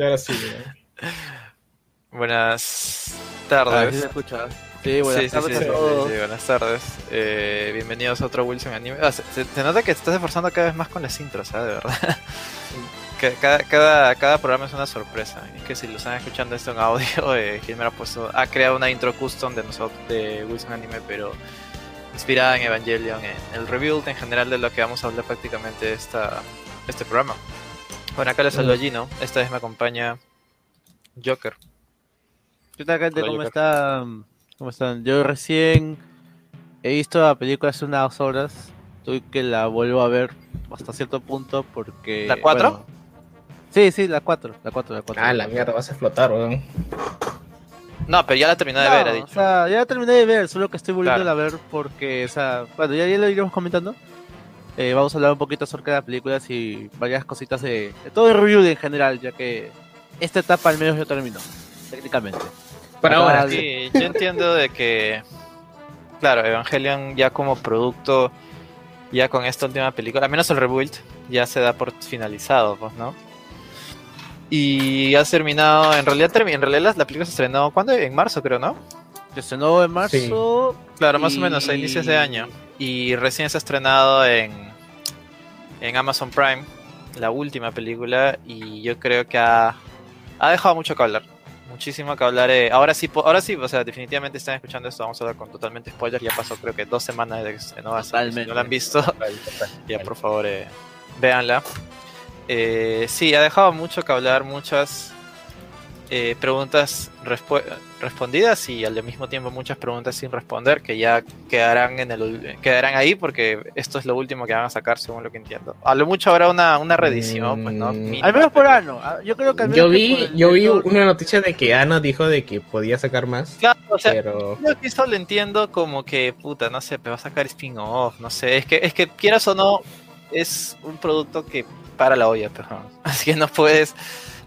ahora sí. Buenas Ah, sí tardes. escucha. Sí, buenas Sí, sí, tardes sí, a sí, todos. sí, buenas tardes. Eh, bienvenidos a otro Wilson Anime. Ah, se, se- se nota que te estás esforzando cada vez más con las intros, ¿sabes? De verdad. Ca- Cada, cada, cada programa es una sorpresa. Es que si lo están escuchando esto en audio, eh, Gilmer ha, puesto, ha creado una intro custom de nosotros, de Wilson Anime, pero inspirada en Evangelion, en el rebuild en general de lo que vamos a hablar prácticamente esta, este programa. Bueno, acá les saludo a Gino. Esta vez me acompaña Joker. ¿Qué tal, gente? Hola, ¿Cómo Joker. están? ¿Cómo están? Yo recién he visto la película hace unas horas. Tuve que la vuelvo a ver hasta cierto punto porque... ¿La cuatro? bueno, sí, sí, la 4. La 4, la 4. Ah, la mierda, vas a explotar, weón. No, pero ya la terminé de ver, ha dicho. O sea, ya terminé de ver, solo que estoy volviendo Claro. a ver porque, o sea, bueno, ya, ya lo iremos comentando. Eh, vamos a hablar un poquito acerca de las películas y varias cositas de, de todo el review en general, ya que esta etapa al menos ya terminó, técnicamente. Para Acá ahora. Sí, yo entiendo de que, claro, Evangelion ya como producto, ya con esta última película, al menos el rebuild, ya se da por finalizado, pues, ¿no? Y ha terminado, en realidad, en realidad la, la película se estrenó, ¿cuándo? En marzo, creo, ¿no? Se estrenó en marzo. Claro, más Y- o menos, a inicios de año. Y recién se ha estrenado en, en Amazon Prime, la última película, y yo creo que ha, ha dejado mucho que hablar. Muchísimo que hablar. eh, ahora sí, ahora sí, o sea, definitivamente están escuchando esto, vamos a hablar con totalmente spoiler. Ya pasó creo que dos semanas desde que se así si Totalmente. no la han visto, ya por favor, eh, véanla. Eh, sí, ha dejado mucho que hablar, muchas eh, preguntas respu- respondidas y al mismo tiempo muchas preguntas sin responder que ya quedarán en el quedarán ahí porque esto es lo último que van a sacar según lo que entiendo. A lo mucho habrá una, una reedición, pues no. Mm. Mínima, Al menos por pero- ano. ah, Yo creo que al menos Yo que vi, el yo vi una noticia de que Ana dijo de que podía sacar más, Claro, o sea, pero Yo que eso lo entiendo como que, puta, no sé, pero va a sacar spin-off, no sé. Es que, es que quieras o no, es un producto que para la olla, pero así que no puedes,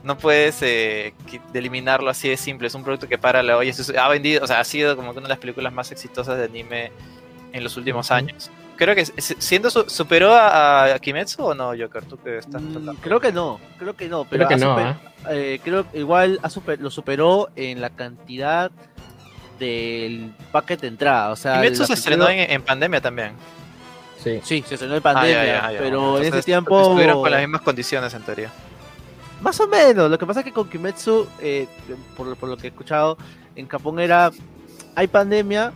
no puedes eh, eliminarlo así de simple. Es un producto que para la es- ha vendido, o sea, ha sido como que una de las películas más exitosas de anime en los últimos años. Creo que siendo su- superó a, a Kimetsu o no, Joker, tú que estás Mm, tratando. creo que no, creo que no, pero creo que ha no, super- eh, creo que igual ha super- lo superó en la cantidad del paquete de entrada, o sea, Kimetsu se estrenó en, en pandemia también. Sí. Sí, se estrenó en pandemia, Ah, ya, ya, ya. pero en ese tiempo Estuvieron con las mismas condiciones en teoría. Más o menos, lo que pasa es que con Kimetsu, eh, por, por lo que he escuchado, en Japón era, hay pandemia,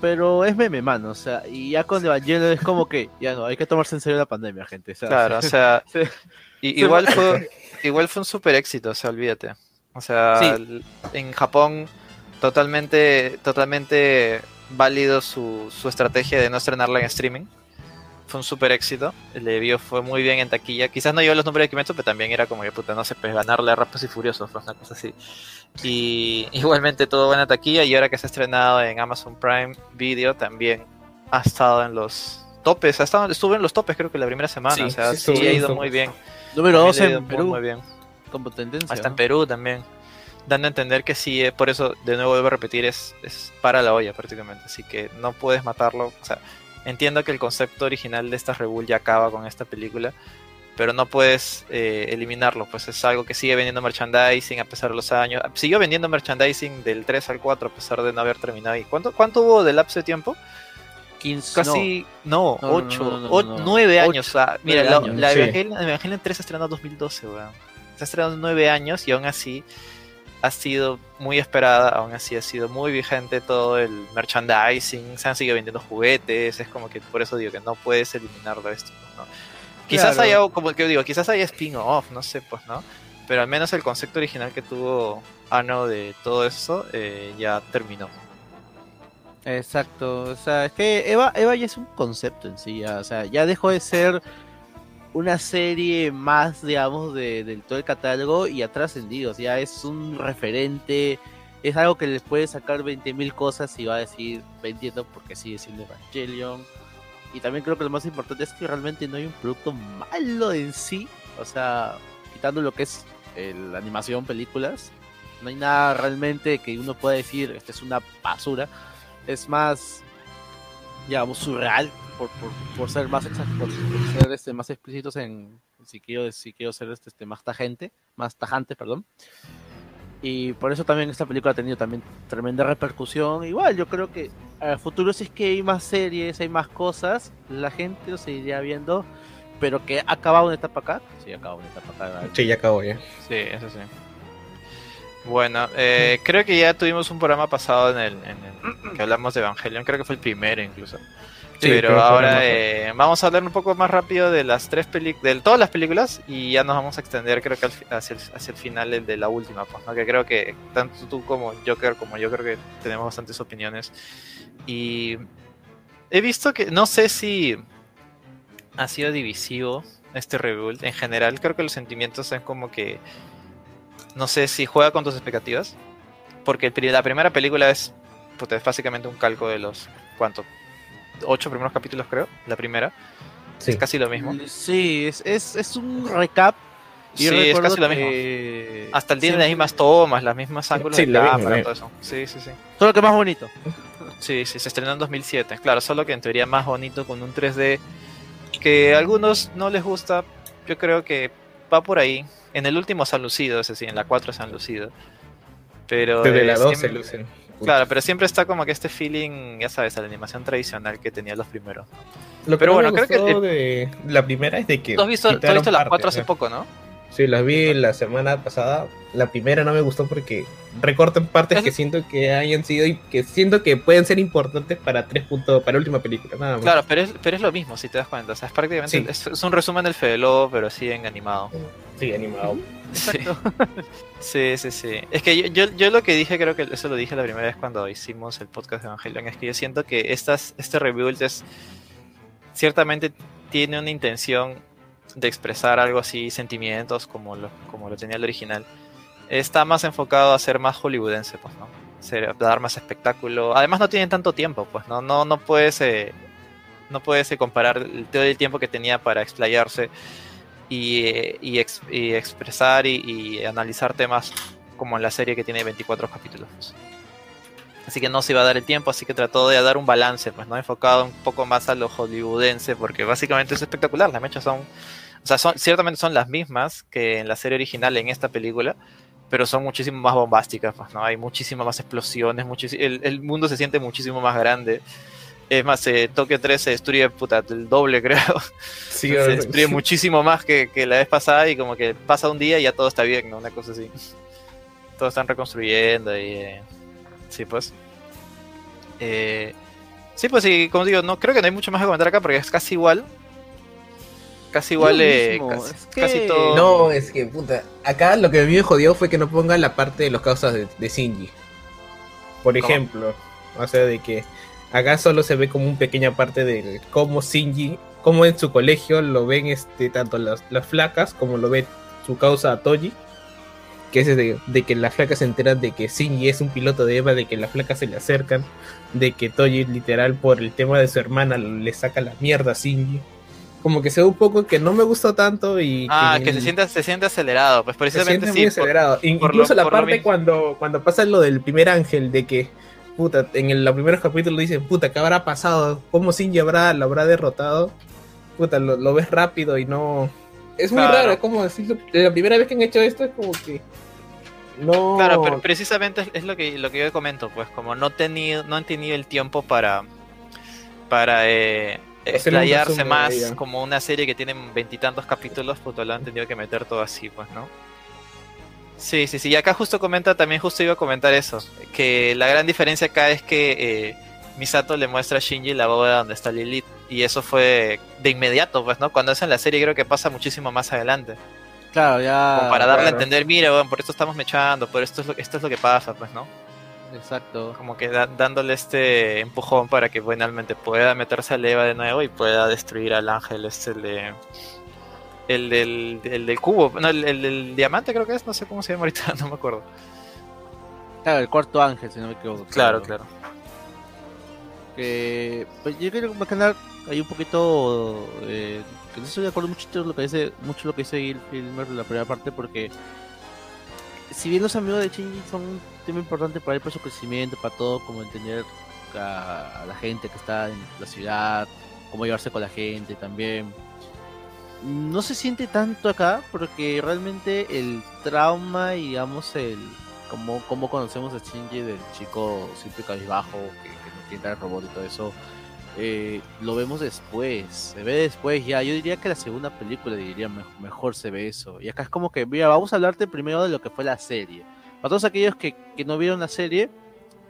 pero es meme, mano, o sea, y ya con Evangelion es como que, ya no, hay que tomarse en serio la pandemia, gente. o sea, Claro, o sea, Sí. igual fue igual fue un super éxito, o sea, olvídate. O sea, Sí. en Japón totalmente totalmente válido su, su estrategia de no estrenarla en streaming. Fue un super éxito, le vio fue muy bien en taquilla. Quizás no llevó los números de Kimetsu, pero también era como que puta, no sé, pues ganarle a Rápidos y Furiosos, fue una cosa así. Y igualmente todo buena taquilla y ahora que se ha estrenado en Amazon Prime Video también ha estado en los topes, ha estado, estuvo en los topes creo que la primera semana, Sí, o sea, sí sí, ha en ido muy bien. Número También 2 le ha ido en muy, Perú, muy bien. como tendencia. Hasta en ¿no? Perú también. Dando a entender que sí, eh, por eso, de nuevo vuelvo a repetir, es, es para la olla prácticamente. Así que no puedes matarlo. O sea, entiendo que el concepto original de esta Rebull ya acaba con esta película, pero no puedes eh, eliminarlo. Pues es algo que sigue vendiendo merchandising a pesar de los años. Siguió vendiendo merchandising del 3 al 4 a pesar de no haber terminado. ¿Y cuánto, cuánto hubo de lapso de tiempo? 15, Casi, no, No, no, 8, no, no, no, no. 9 Ocho, años. mira, la. Evangelion, Evangelion 3 se estrenó en 2012, weón. Se en 9 años y aún así ha sido muy esperada, aún así ha sido muy vigente todo el merchandising, se han seguido vendiendo juguetes, es como que por eso digo que no puedes eliminarlo esto, ¿no? Quizás Claro. haya, como que digo, quizás haya spin-off, no sé, pues, ¿no? Pero al menos el concepto original que tuvo Ano de todo eso eh, ya terminó. Exacto, o sea, es que Eva, Eva ya es un concepto en sí, ya, o sea, ya dejó de ser una serie más, digamos, de, del todo el catálogo y ha trascendido, o sea, es un referente, es algo que les puede sacar 20.000 cosas y va a decir vendiendo porque sigue siendo Evangelion. Y también creo que lo más importante es que realmente no hay un producto malo en sí, o sea, quitando lo que es eh, la animación, películas, no hay nada realmente que uno pueda decir, esta es una basura es más digamos, surreal, por, por, por ser más por, por ser este, más explícitos en si quiero, si quiero ser este, este, más tajante, más tajante, perdón. Y por eso también esta película ha tenido también tremenda repercusión. Igual, yo creo que a futuro si es que hay más series, hay más cosas, la gente lo seguiría viendo, pero que ha acabado una etapa acá, sí, ha acabado una etapa acá. Sí, ya acabó ya. Sí, eso sí. Bueno, eh, creo que ya tuvimos un programa pasado en el, en el que hablamos de Evangelion, creo que fue el primero incluso. Sí, Pero ahora eh, vamos a hablar un poco más rápido de las tres películas, de todas las películas y ya nos vamos a extender creo que hacia el, hacia el final el de la última, pues, ¿no? que creo que tanto tú como Joker como yo creo que tenemos bastantes opiniones y he visto que no sé si ha sido divisivo este rebuild en general, creo que los sentimientos son como que no sé si juega con tus expectativas, porque la primera película es, puta, es básicamente un calco de los, ¿cuánto? Ocho primeros capítulos creo, la primera, Sí. es casi lo mismo. Sí, es, es, es un recap. Y Sí, es casi lo mismo. Hasta el tiene siempre- las mismas tomas, las mismas ángulos Sí, de cámara, todo eso. Sí, sí, sí. Solo que más bonito. Sí, sí, se estrenó en 2007. Claro, solo que en teoría más bonito con un 3D que a algunos no les gusta. Yo creo que va por ahí. En el último se han lucido, es decir, en la 4 se han lucido. Pero Desde la 2 se lucen. Claro, pero siempre está como que este feeling, ya sabes, a la animación tradicional que tenía los primeros. Lo Pero bueno, creo que de la primera es de que. ¿Tú has visto, tú has quitaron visto las 4 hace poco, no? Sí, las vi la semana pasada. La primera no me gustó porque recortan partes Es- que siento que hayan sido y que siento que pueden ser importantes para tres puntos para la última película, nada más. Claro, pero es, pero es lo mismo, si te das cuenta. O sea, es prácticamente Sí. es, es un resumen del Fede Lobo, pero sí en animado. Sí, animado. Sí. sí, sí, sí. Es que yo, yo, yo lo que dije, creo que eso lo dije la primera vez cuando hicimos el podcast de Evangelion, es que yo siento que estas, este rebuild es ciertamente tiene una intención de expresar algo así, sentimientos como lo, como lo tenía el original. Está más enfocado a ser más hollywoodense, pues, ¿no? Ser, dar más espectáculo. Además no tienen tanto tiempo, pues, ¿no? No, no puedes, eh, no puedes eh, comparar el- todo el tiempo que tenía para explayarse y, y, ex- y expresar y, y analizar temas como en la serie que tiene 24 capítulos. Así que no se iba a dar el tiempo, así que trató de dar un balance, pues no enfocado un poco más a lo hollywoodense, porque básicamente es espectacular. Las mechas son, o sea, son, ciertamente son las mismas que en la serie original en esta película, pero son muchísimo más bombásticas, pues no hay muchísimas más explosiones, el, el mundo se siente muchísimo más grande. Es más, eh, Tokio 3 se destruye puta, el doble, creo Sí, se destruye muchísimo más que, que la vez pasada y como que pasa un día y ya todo está bien, ¿no? Una cosa así. Todos están reconstruyendo y... eh, sí, pues. Eh, sí, pues sí, como digo, no creo que no hay mucho más que comentar acá porque es casi igual. Casi igual, eh, casi, es que- casi todo... No, es que puta. Acá lo que a mí me jodió fue que no pongan la parte de los causas de, de Shinji. Por ¿Cómo? ejemplo, o sea, de que acá solo se ve como una pequeña parte de cómo Shinji, cómo en su colegio lo ven este tanto las, las flacas como lo ve su causa Toji. Que es de, de que las flacas se enteran de que Shinji es un piloto de Eva, de que las flacas se le acercan, de que Toji literal por el tema de su hermana le saca la mierda a Shinji. Como que se ve un poco que no me gustó tanto y Ah, que que se siente, se siente acelerado, pues se precisamente siente sí. muy por- acelerado. In- por lo- Incluso la parte cuando, cuando pasa lo del primer ángel, de que, puta, en el, los primeros capítulos dicen, puta, ¿qué habrá pasado? ¿Cómo Shinji habrá, lo habrá derrotado? Puta, lo, lo ves rápido y no... Es muy Claro. raro, es como decirlo. La primera vez que han hecho esto es como que... No... Claro, pero precisamente es, lo que lo que yo comento, pues como no tenido, no han tenido el tiempo para para eh, explayarse más como una serie que tiene veintitantos capítulos, pues lo han tenido que meter todo así, pues, ¿no? Sí, sí, sí. Y acá justo comenta, también justo iba a comentar eso, que la gran diferencia acá es que eh, Misato le muestra a Shinji la bóveda donde está Lilith y eso fue de inmediato, pues, ¿no? Cuando es en la serie creo que pasa muchísimo más adelante. Claro, ya. Como para darle a entender, mira, weón, por esto estamos mechando, por esto es lo, esto es lo que pasa, pues, ¿no? Exacto. Como que da- dándole este empujón para que finalmente pueda meterse al Eva de nuevo y pueda destruir al ángel este de el del, el del cubo, no, el, el del diamante creo que es, no sé cómo se llama ahorita, no me acuerdo. Claro, el cuarto ángel, si no me equivoco. Claro, claro. Que, pues yo quiero más que nada, hay un poquito. Eh, que no estoy de acuerdo mucho con lo que dice, mucho lo que dice Gil Filmer en la primera parte, porque. Si bien los amigos de Shinji son un tema importante para él, para su crecimiento, para todo, como entender a, a la gente que está en la ciudad, cómo llevarse con la gente también. No se siente tanto acá porque realmente el trauma y digamos el como, como conocemos a Shinji del chico siempre cabizbajo que, que no entiende el robot y todo eso eh, lo vemos después, se ve después ya. Yo diría que la segunda película diría me- mejor se ve eso. Y acá es como que, mira, vamos a hablarte primero de lo que fue la serie. Para todos aquellos que, que no vieron la serie,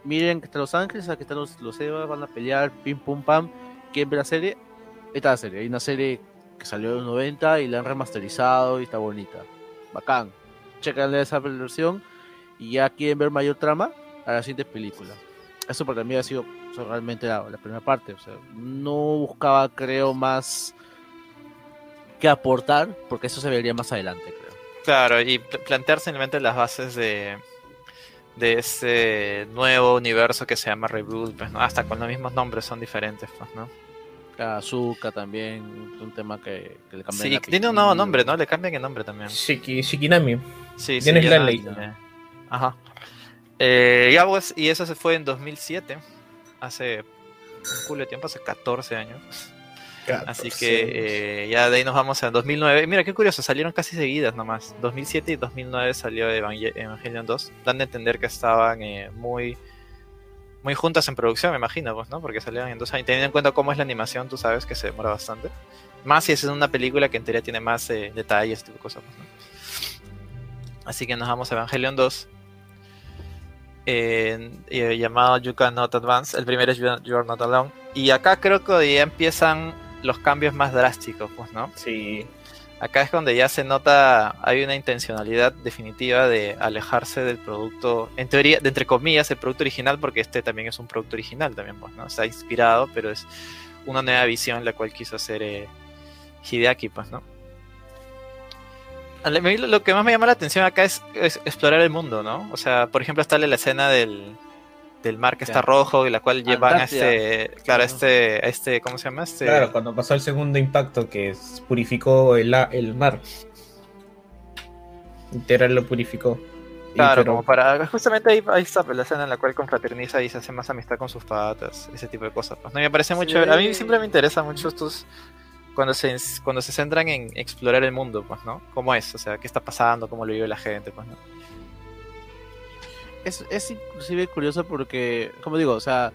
miren que está Los Ángeles, aquí están los, los van a pelear, pim pum pam. ¿Quieren ver la serie? Esta es la serie. Hay una serie que salió en los 90 y la han remasterizado y está bonita. Bacán. Chequenle esa versión y ya quieren ver mayor trama a la siguiente película. Eso para mí ha sido realmente la, primera parte. O sea, no buscaba, creo, más que aportar, porque eso se vería más adelante, creo. Claro, y pl- plantear simplemente las bases de, de ese nuevo universo que se llama Reboot, pues. Hasta con los mismos nombres son diferentes, pues, ¿no? Azuka también, un tema que, que le cambian Sí, tiene un nuevo nombre, ¿no? Le cambian el nombre también. Shiki, Shikinami. Sí, sí, Tienes Ajá. Eh, ya, pues, y eso se fue en 2007, hace un culo de tiempo, hace 14 años. Así que eh, ya de ahí nos vamos a 2009. Mira, qué curioso, salieron casi seguidas nomás. 2007 y 2009 salió Evangel- Evangelion 2. Dan de entender que estaban eh, muy muy juntas en producción, me imagino, pues, ¿no? Porque salieron en dos años. Teniendo en cuenta cómo es la animación, tú sabes que se demora bastante. Más si es en una película que en teoría tiene más eh, detalles, este tipo cosas, pues, ¿no? Así que nos vamos a Evangelion 2. eh, llamado You Cannot Advance. El primero es You You Are Not Alone. Y acá creo que ya empiezan los cambios más drásticos, pues, ¿no? Sí. Acá es donde ya se nota, hay una intencionalidad definitiva de alejarse del producto, en teoría, de entre comillas, el producto original, porque este también es un producto original también, pues, ¿no? Está inspirado, pero es una nueva visión la cual quiso hacer eh, Hideaki, pues, ¿no? Lo que más me llama la atención acá es, es explorar el mundo, ¿no? O sea, por ejemplo, está la escena del, del mar que está rojo y la cual llevan a este, claro, a este, a este, ¿cómo se llama? Este, Claro, cuando pasó el segundo impacto que purificó el, el mar. Literal lo purificó. Claro, pero- como para. Justamente ahí, ahí está la escena en la cual confraterniza y se hace más amistad con sus patas, ese tipo de cosas. Pues, ¿no? Me parece Sí. chévere. A mí siempre me interesa mucho estos. Cuando se, cuando se centran en explorar el mundo, pues, ¿no? ¿Cómo es? O sea, ¿qué está pasando? ¿Cómo lo vive la gente? Pues, ¿no? Es, es inclusive curioso porque, como digo, o sea,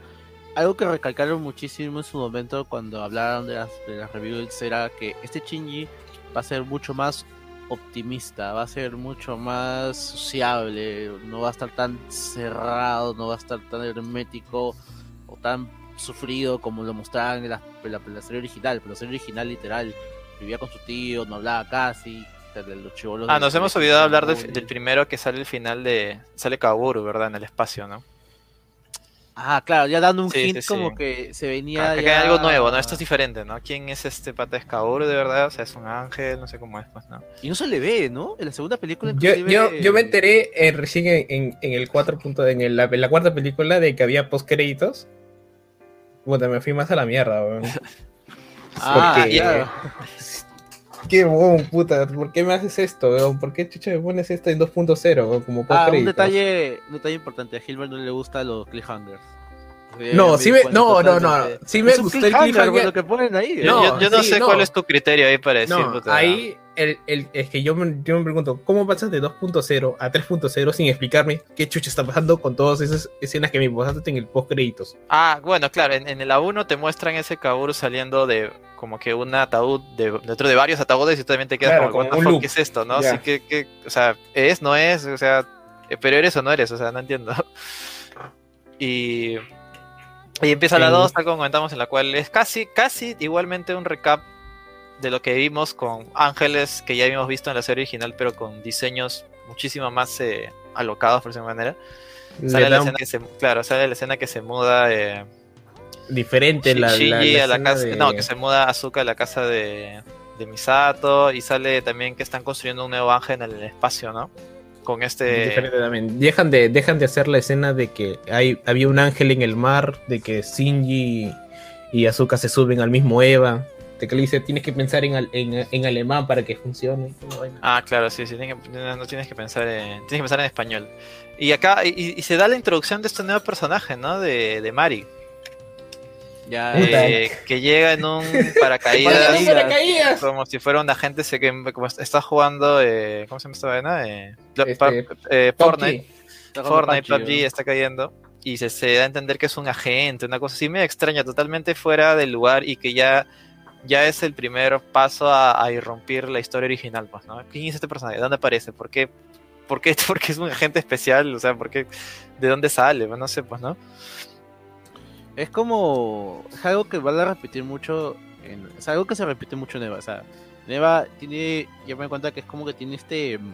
algo que recalcaron muchísimo en su momento cuando hablaron de las, de las reviews era que este Shinji va a ser mucho más optimista, va a ser mucho más sociable, no va a estar tan cerrado, no va a estar tan hermético o tan sufrido como lo mostraban en la, en la- serie original. La serie original literal vivía con su tío, no hablaba casi. De los chibolos Ah, nos hemos olvidado hablar del, primero que sale al final de. Sale Kaburu, ¿verdad? En el espacio, ¿no? Ah, claro, ya dando un Sí, hint sí, como sí. que se venía Acá hay algo nuevo, ¿no? Esto es diferente, ¿no? ¿Quién es este pata? ¿Es Kaburu de verdad? O sea, es un ángel, no sé cómo es, pues, ¿no? Y no se le ve, ¿no? En la segunda película Yo, inclusive... yo, yo me enteré eh, recién en, en- en el 4. punto- en, el- la, en la cuarta película de que había post créditos. Puta, me fui más a la mierda, weón. Ah, porque- claro. Qué bon, puta, ¿por qué me haces esto, weón? ¿Por qué chucha me pones esto en 2.0, weón? Como post Ah, un detalle, un detalle importante. A Hilbert no le gustan los cliffhangers. No, sí me, no, no, no, sí me gustó el cliffhanger, lo que ponen ahí. Yo, No, yo- yo no sí, sé no. cuál es tu criterio ahí para decir, No, puta, ahí el, el- es que yo me, yo me pregunto, ¿cómo pasas de 2.0 a 3.0 sin explicarme qué chucha está pasando con todas esas escenas que me pasaste en el post créditos? Ah, bueno, claro, en, en el A1 te muestran ese Kaburu saliendo de como que un ataúd de, dentro de varios ataúdes y tú también te quedas Claro, como, what como. ¿qué es esto? ¿no? Así que, que, o sea, ¿es, no es? O sea, eh, pero eres o no eres, o sea, no entiendo. Y, y empieza la Sí. 2, tal como comentamos, en la cual es casi, casi igualmente un recap de lo que vimos con Ángeles, que ya habíamos visto en la serie original, pero con diseños muchísimo más eh, alocados, por esa manera. Sale Le la escena que se, claro, sale la escena que se muda eh, diferente la, la, Shinji la a la casa, de- no, que se muda Azuka a la casa de, de Misato y sale también que están construyendo un nuevo ángel en el espacio, ¿no? Con este Diferente también. Dejan de, dejan de hacer la escena de que hay, había un ángel en el mar, de que Shinji y Azuka se suben al mismo Eva, de que le dice tienes que pensar en, en, en alemán para que funcione. Ah, claro, sí, sí, tienes que- no tienes que pensar en, tienes que pensar en español. Y acá y, y se da la introducción de este nuevo personaje, ¿no? De, de Mari. Ya, Puta. eh, que llega en un paracaídas Paracaídas. Como si fuera un agente se que como está jugando eh, ¿cómo se llama esta vaina? Eh, Este, eh, Fortnite, Fortnite, PUBG está cayendo y se, se da a entender que es un agente, una cosa así medio extraña, totalmente fuera del lugar y que ya ya es el primer paso a, a irrumpir la historia original, pues, ¿no? ¿Quién es este personaje? ¿De dónde aparece? ¿Por qué? ¿Por qué? Porque es un agente especial, o sea, ¿por qué? ¿De dónde sale? Pues no sé, pues, ¿no? Es como. Es algo que vale a repetir mucho. Es algo que se repite mucho en Eva. O sea, Neva tiene. Ya me cuenta que es como que tiene este. mm,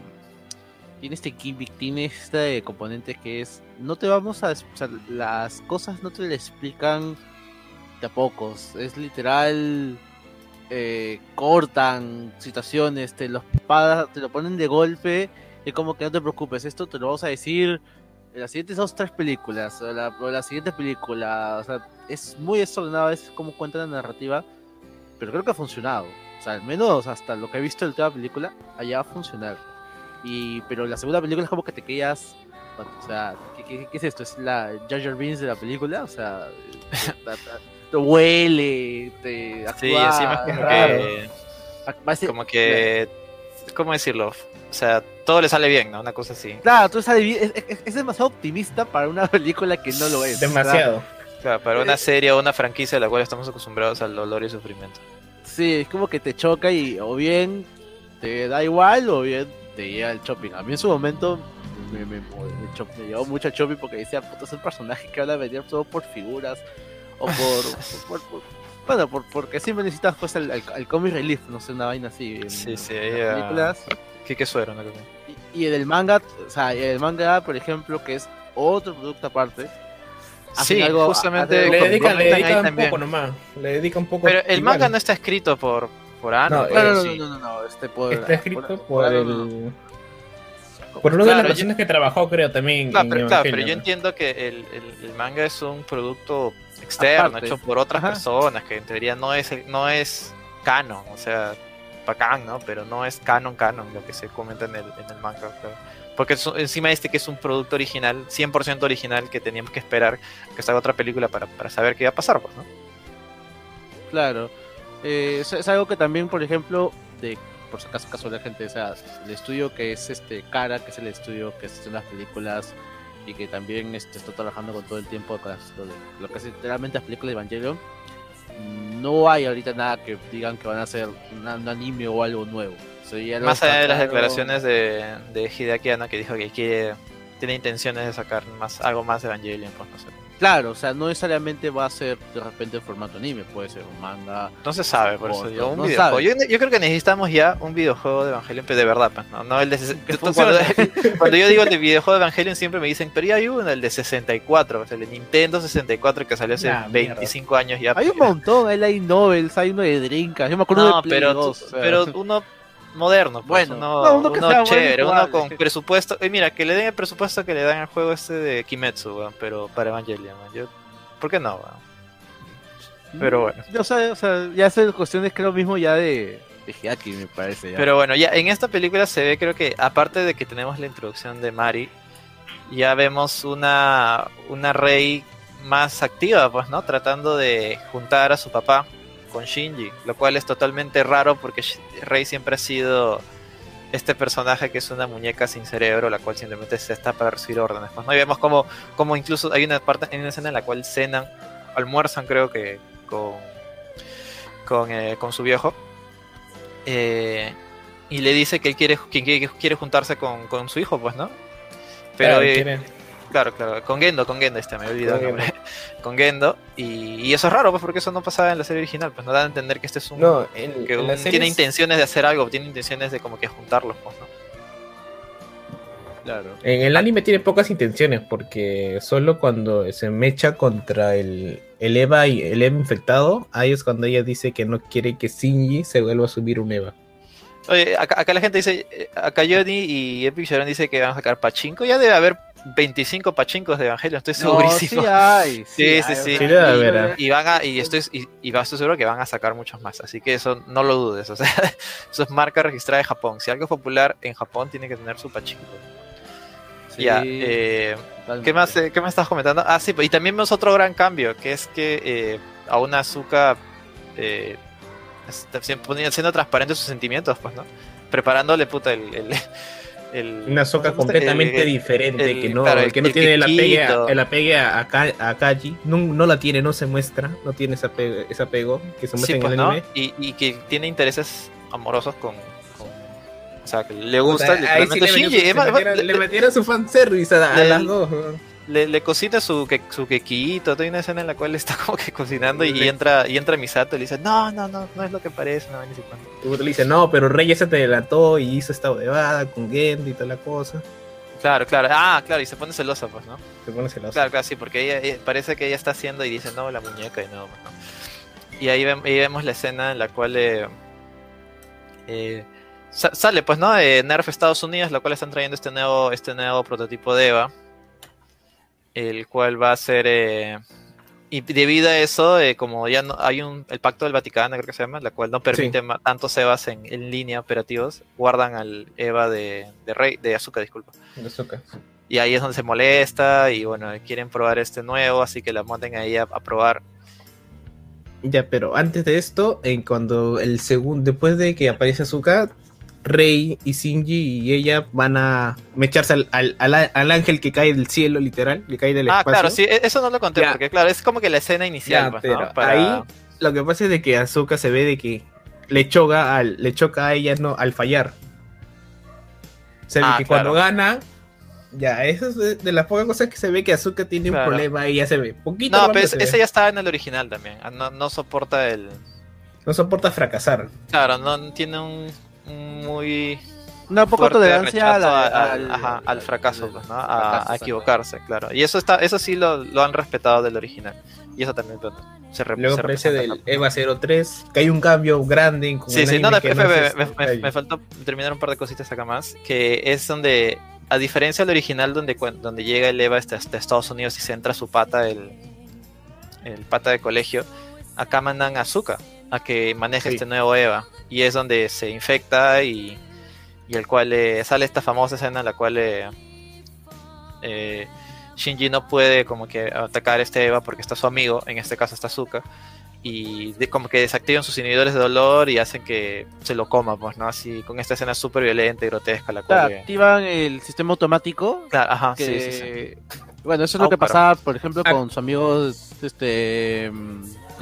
Tiene este gimmick, tiene este componente que es. No te vamos a. O sea, las cosas no te le explican de a pocos. Es literal. Eh, cortan situaciones, te los te lo ponen de golpe. Y como que no te preocupes, esto te lo vamos a decir en las siguientes dos tres películas o la, o la siguiente película o sea es muy desordenado a veces cómo cuenta la narrativa pero creo que ha funcionado o sea al menos hasta lo que he visto de la película allá va a funcionar y pero la segunda película es como que te quedas o sea ¿qué, qué, qué es esto? ¿es la Jar Jar Binks de la película? o sea te huele te Sí, actúa encima es como que parece- como que ¿cómo decirlo? O sea, todo le sale bien, ¿no? Una cosa así. Claro, tú sabes, es, es- es demasiado optimista para una película que no lo es. Demasiado. Claro, para Eh, una serie o una franquicia a la cual estamos acostumbrados al dolor y sufrimiento. Sí, es como que te choca y o bien te da igual o bien te llega el shopping. A mí en su momento me, me, me, cho- me llevó mucho al shopping porque decía, puta, es un personaje que van a vender todo por figuras o por... por- por- bueno, por, porque siempre necesitas pues el, el, el comic relief, no sé, una vaina así. en- Sí, sí, en ahí, las ah, películas. ¿Qué, qué suero, cosa? Y, y en el manga, o sea, en el manga, por ejemplo, que es otro producto aparte. Sí, algo- justamente Le dedican, le dedican un también. poco nomás. Le dedica un poco. Pero el igual. manga no está escrito por, por Ano. No, No, no, no, sí. no, no, no, este por, Está escrito por, por- el. no, no. Por una de las personas que trabajó, creo, también. Claro, en pero, claro, pero yo ¿no? entiendo que el, el- el manga es un producto externo, Aparte. hecho por otras Ajá. personas, que en teoría no es, no es canon, o sea, bacán, ¿no? Pero no es canon, canon, lo que se comenta en el, en el manga, claro. Porque es- encima este que es un producto original, 100% original, que teníamos que esperar que salga otra película para, para saber qué iba a pasar, pues, ¿no? Claro. Eh, es, es algo que también, por ejemplo, de por si acaso caso la gente, o sea, el estudio que es este Cara, que es el estudio que hace las películas y que también este, está trabajando con todo el tiempo con las- lo, lo que es literalmente las películas de Evangelion. No hay ahorita nada que digan que van a hacer un, un anime o algo nuevo. O sea, Más allá de las declaraciones de, de Hideaki Anno que dijo que quiere, tiene intenciones de sacar más, algo más de Evangelion, pues no sé. Claro, o sea, no necesariamente va a ser de repente en formato anime, puede ser un manga. No se sabe, por eso digo, un no videojuego. Yo, yo creo que necesitamos ya un videojuego de Evangelion, pero de verdad, pues, no, no el de cuando, cuando yo digo el de videojuego de Evangelion siempre me dicen, pero ya hay uno, el de 64, o sea, el de Nintendo 64 que salió hace Nah, mierda. 25 años ya. Hay un montón, hay light novels, hay uno de Drinkas, yo me acuerdo No, de Play pero, 2, tú- o sea. pero uno moderno, pues, Bueno, uno, no, uno que uno sea bueno y chévere, uno con presupuesto. eh, mira, que le den el presupuesto que le dan al juego este de Kimetsu, weón, pero para Evangelion, weón, yo, ¿por qué no? weón? pero bueno. O sea, o sea, ya es cuestiones creo mismo ya de, me parece. Ya. Pero bueno, ya en esta película se ve, creo que, aparte de que tenemos la introducción de Mari, ya vemos una, una Rey más activa, pues, ¿no? Tratando de juntar a su papá con Shinji, lo cual es totalmente raro porque Rey siempre ha sido este personaje que es una muñeca sin cerebro, la cual simplemente se está para recibir órdenes. Pues, ¿no? Y vemos como, como incluso hay una parte, hay una escena en la cual cenan, almuerzan creo que con, con, eh, con su viejo. Eh, y le dice que él quiere, que quiere, juntarse con, con su hijo, pues, ¿no? Pero, Claro, eh, claro, claro, con Gendo, con Gendo, este, me he olvidado el Con nombre. Con Gendo, y, y eso es raro, pues, porque eso no pasaba en la serie original, pues, no dan a entender que este es un... No, en, que en un- la tiene intenciones de hacer algo, tiene intenciones de como que juntarlos, pues, ¿no? Claro. En el anime tiene pocas intenciones porque solo cuando se mecha contra el, el Eva y el Eva infectado, ahí es cuando ella dice que no quiere que Shinji se vuelva a subir un Eva. Oye, acá, acá la gente dice, eh, acá Johnny y Epic Sharon dice que van a sacar pachinko, ya debe haber 25 pachinkos de Evangelion, estoy No, segurísimo. sí hay. Sí, sí, sí. y- ¿eh? Y van a, y estoy, y, y seguro que van a sacar muchos más, así que eso no lo dudes, o sea, eso es marca registrada de Japón. Si algo es popular en Japón tiene que tener su pachinko. sí, Ya, eh. ¿qué más, eh, ¿qué más estás comentando? Ah, sí, y también vemos otro gran cambio, que es que eh, a una Azuka eh, está siendo- transparente sus sentimientos, pues, ¿no? Preparándole, puta, el... el, el- Una soca completamente El- diferente, el- que no, claro, el- que no tiene el apegue, a, el apegue a, a Ka- a Kaji, no, no la tiene, no se muestra, no tiene ese apego, ese apego que se muestra Sí, en pues, el ¿no? anime. Y, y que tiene intereses amorosos con... con- o sea, que le O gusta sea, sí le, Shinji. metieron, le- le metieron su fanservice a, a las dos. Le, le cocina su, que, su quequito, hay una escena en la cual está como que cocinando y, entra y entra Misato y le dice, no, no, no, no es lo que parece, no, ni siquiera. Le dice, no, pero Rey ya se te adelantó y hizo esta huevada con Gendy y toda la cosa. Claro, claro, ah, claro, y se pone celosa, pues, ¿no? Se pone celoso. Claro, claro, sí, porque ella, ella- parece que ella está haciendo y dice, no, la muñeca y no, pues, no. Y ahí, ahí vemos la escena en la cual eh, eh, sa- sale, pues, ¿no? De Nerf Estados Unidos, la cual están trayendo este nuevo, este nuevo prototipo de Eva, el cual va a ser... eh, y debido a eso, eh, como ya no hay un el pacto del Vaticano, creo que se llama, la cual no permite ma- tantos Evas en, en línea operativos, guardan al Eva de, de Rey, de Azúcar, disculpa. De azúcar. Y ahí es donde se molesta y bueno, quieren probar este nuevo, así que la manden ahí a, a probar. Ya, pero antes de esto, en cuando el segundo, después de que aparece Azuka, Rey y Shinji y ella van a mecharse al, al, al- al ángel que cae del cielo, literal, que cae del Ah, espacio. claro, sí, e- eso no lo conté Ya. porque claro, es como que la escena inicial, Ya, pues, pero ¿no? Para- ahí lo que pasa es de que Azuka se ve de que le choca al, le choca a ella no, al fallar. O sea, de Ah, que claro. cuando gana, ya, eso es de, de las pocas cosas que se ve que Azuka tiene un problema y ya se ve. Poquito No, pero se ese ve. ya estaba en el original también. ah, No, no soporta el. no soporta fracasar. Claro, no tiene un muy Una poca fuerte tolerancia al, al, ajá, al fracaso, al- pues, A, equivocarse, claro. Y eso está, eso sí lo, lo han respetado del original. Y eso también bueno, se, re- Luego se aparece representa del. EVA 03, que hay un cambio grande en Sí, sí, no, no, me, me- me- detalle. me faltó terminar un par de cositas acá más, que es donde, a diferencia del original, donde, donde llega el Eva hasta, hasta Estados Unidos y se entra su pata, el, el pata de colegio, acá mandan a Azuka a que maneje Sí. este nuevo Eva, y es donde se infecta y, y el cual eh, sale esta famosa escena en la cual eh, eh, Shinji no puede como que atacar a este Eva porque está su amigo, en este caso está Azuka, y de- como que desactivan sus inhibidores de dolor y hacen que se lo coma, pues, ¿no? Así, con esta escena súper violenta y grotesca, la cual... Eh, activan el sistema automático. claro, ajá, Que, sí, sí, sí. Bueno, eso es lo que pero- pasaba, por ejemplo, Ah. con su amigo, este...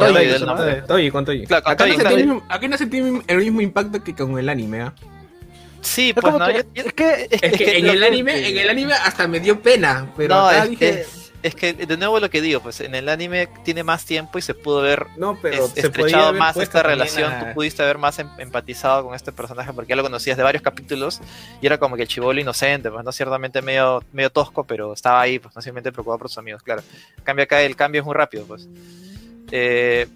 Toy, ¿no? el nombre. Toy, con Toy. Claro, con acá, Toy, no sentí claro. el mismo, acá no sentí el mismo impacto que con el anime. ¿ah? Sí, Es pues, ¿no? que- es que, Es que en el que- anime, en el anime hasta me dio pena, pero no, acá es dije, que, es que, de nuevo lo que digo, pues, en el anime tiene más tiempo y se pudo ver no, pero es- se estrechado más esta relación, a- tú pudiste haber más em- empatizado con este personaje porque ya lo conocías de varios capítulos y era como que el chivolo inocente, pues no ciertamente medio, medio tosco, pero estaba ahí, pues no simplemente preocupado por sus amigos, claro. En cambio acá el cambio es muy rápido, pues. Eh,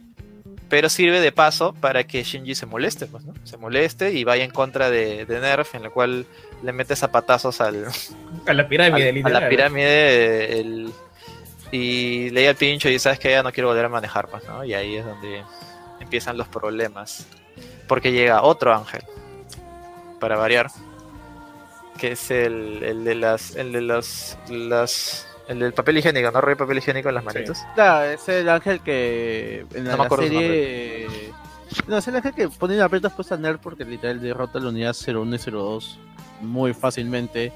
pero sirve de paso para que Shinji se moleste, pues, ¿no? Se moleste y vaya en contra de, de Nerf, en la cual le mete zapatazos al, a la pirámide, al- a literal. la pirámide el- y leía el pincho y sabes que ya no quiero volver a manejar más, ¿no? Y ahí es donde empiezan los problemas. Porque llega otro ángel, para variar, que es el, el de las, el de las, las, el del papel higiénico, ¿no? Rollo de papel higiénico en las manitos. Claro, es el ángel que en la, No me acuerdo su serie... No, es el ángel que pone la aprietas pues a Nerd porque literal derrota la unidad 01 y 02 muy fácilmente.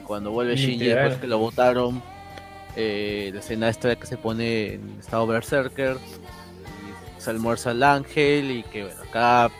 Y cuando vuelve Shinji Literal. después que lo botaron, eh, la escena esta que se pone en estado berserker, y se almuerza el ángel y que bueno, acá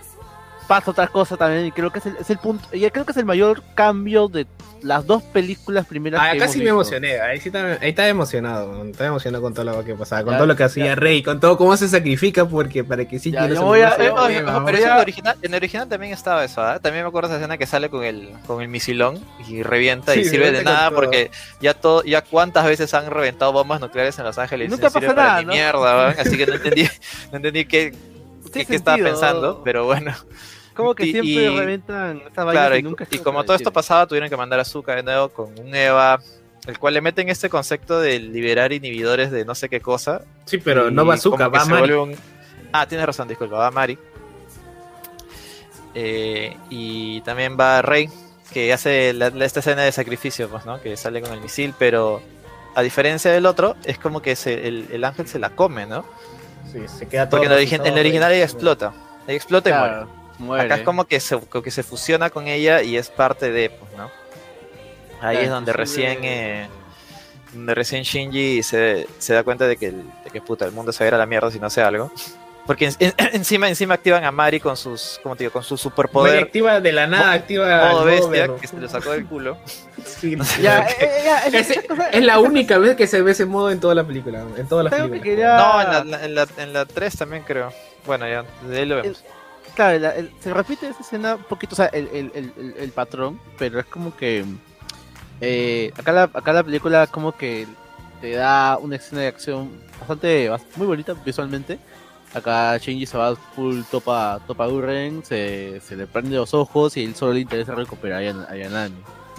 pasa otra cosa también y creo que es el, es el punto, y creo que es el mayor cambio de las dos películas primeras Ah, que hemos sí me emocioné, ahí sí estaba, ahí estaba emocionado, estaba emocionado con todo lo que pasaba, con Ya, todo lo que hacía ya. Rey, con todo cómo se sacrifica porque para que sí Ya, no voy a- eh, oye, Ojo, pero eso en el original, en el original también estaba eso, ¿ah? También me acuerdo esa escena que sale con el, con el misilón y revienta y Sí, sirve de nada todo. porque ya todo, ya cuántas veces han reventado bombas nucleares en Los Ángeles y Nunca no pasa para nada, ¿no? mierda, ¿verdad? así que no entendí, no entendí qué, qué, qué estaba pensando, pero bueno. Como que Y- siempre y- reventan esta vaina Claro, y, nunca y está como todo esto pasaba, tuvieron que mandar a Zuka de nuevo con un Eva, el cual le meten este concepto de liberar inhibidores de no sé qué cosa. Sí, pero no Bazooka, como que va Mari. un- Ah, tienes razón, disculpa, va Mari. Eh, y también va Rey, que hace la- la- esta escena de sacrificio, pues, ¿no? Que sale con el misil, pero a diferencia del otro, es como que se- el, el ángel se la come, ¿no? Sí, se queda todo Porque en el, en original ella explota. Ella explota y muere. Muere. Acá es como que se, como que se fusiona con ella y es parte de, pues, ¿no? Ahí Claro, es donde recién, eh, donde recién Shinji se, se da cuenta de que, el, de que puta, el mundo se va a ir a la mierda si no hace algo. Porque en- en- encima, encima activan a Mari con sus, como te digo, con su Mari superpoder activa de la nada, Mo- activa modo bestia que se lo sacó del culo. Sí, Ya, eh, eh, ya, es, Es, esa cosa- es la única vez que se ve ese modo en toda la película, en todas las que películas. No, en la, en, la, en la 3 también creo. Bueno, ya, de ahí lo vemos. Claro, la- el- se repite esa escena un poquito, o sea, el, el, el, patrón, pero es como que eh, acá, la, acá la película como que te da una escena de acción bastante, bast- muy bonita visualmente. Acá Shinji se va full topa, topa Gurren, se, se le prende los ojos y él solo le interesa recuperar a, Yan- a.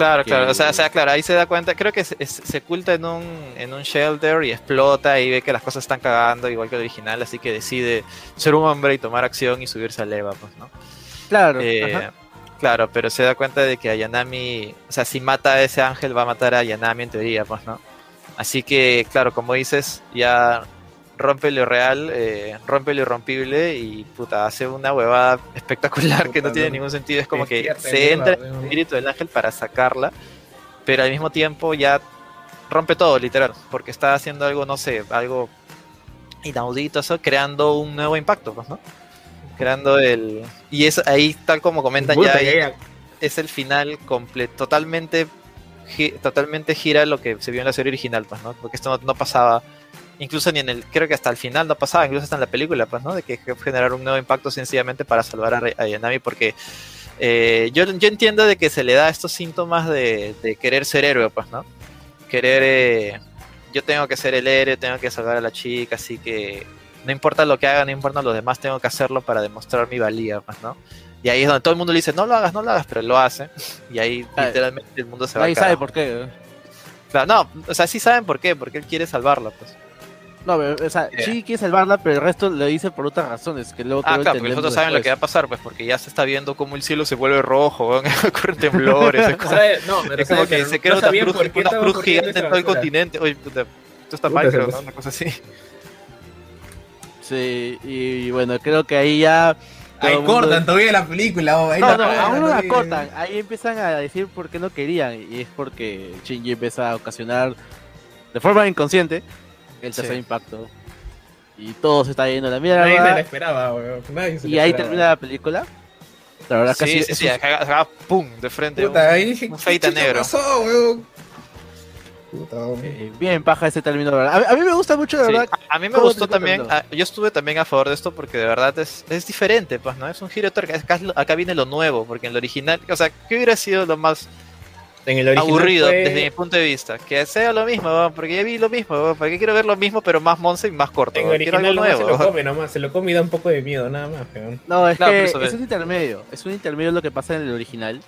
Claro, que- claro, o sea, o sea, claro, ahí se da cuenta, creo que se, es- se oculta en un, en un shelter y explota y ve que las cosas están cagando igual que el original, así que decide ser un hombre y tomar acción y subirse a Leva, pues, ¿no? Claro, Eh, claro, pero se da cuenta de que a Yanami, o sea, si mata a ese ángel va a matar a Yanami en teoría, pues, ¿no? Así que, claro, como dices, ya rompe lo real, eh, rompe lo irrompible y puta, hace una huevada espectacular que no tiene ningún sentido. Es como que se entra en el espíritu del ángel para sacarla, pero al mismo tiempo ya rompe todo, literal, porque está haciendo algo, no sé, algo inaudito, eso, creando un nuevo impacto, pues, ¿no? Creando el... Y es ahí, tal como comentan Puta, ya, ahí es el final completo, totalmente, gi- totalmente gira lo que se vio en la serie original, pues, ¿no? Porque esto no, no pasaba, incluso ni en el, creo que hasta el final no pasaba, incluso hasta en la película, pues, ¿no? De que generar un nuevo impacto sencillamente para salvar a, a Yanami, porque eh, yo, yo entiendo de que se le da estos síntomas de, de querer ser héroe, pues, ¿no? Querer, eh, yo tengo que ser el héroe, tengo que salvar a la chica, así que no importa lo que haga, no importa los demás, tengo que hacerlo para demostrar mi valía, pues, ¿no? Y ahí es donde todo el mundo le dice, no lo hagas, no lo hagas, pero lo hace. Y ahí Ah, literalmente el mundo se va Nadie al sabe por qué. ¿eh? Claro, no, o sea, sí saben por qué, porque él quiere salvarla, pues. No, pero, o sea, Yeah. sí quiere salvarla, pero el resto lo dice por otras razones que luego Ah, claro, porque nosotros saben lo que va a pasar, pues, porque ya se está viendo cómo el cielo se vuelve rojo, ocurren temblores, es como. No, pero es como que que se crea una cruz, una gigante en todo el continente. Oye, puta, esto está mal, creo. Una cosa así. Sí, y bueno, creo que ahí ya. Ahí mundo- cortan todavía la película. oh, ahí No, la no, aún no la todavía. cortan. Ahí empiezan a decir por qué no querían. Y es porque Shinji empieza a ocasionar de forma inconsciente el tercer Sí. impacto. Y todo se está yendo a la mierda. Nadie se la esperaba, weón. Nadie se y la ahí esperaba. termina la película. La verdad que Sí, sí, sí, es sí, un- acá, pum, de frente. Puta, un- ahí dije, un ¿qué feita negro. pasó, weón? Puta, weón. eh, bien paja ese término, la verdad. A, a mí me gusta mucho, la Sí, verdad. a, a mí me ¿Cómo gustó también, yo estuve también a favor de esto porque de verdad es, es diferente, pues, ¿no? Es un giro acá, acá viene lo nuevo, porque en el original, o sea, ¿qué hubiera sido lo más En el original aburrido fue- desde mi punto de vista? Que sea lo mismo, porque ya vi lo mismo, weón, porque quiero ver lo mismo pero más monce y más corto, En quiero original algo nomás se nuevo. lo come nomás, se lo come y da un poco de miedo, nada más, weón. No, es Claro, que pero es un intermedio. Es un intermedio lo que pasa en el original.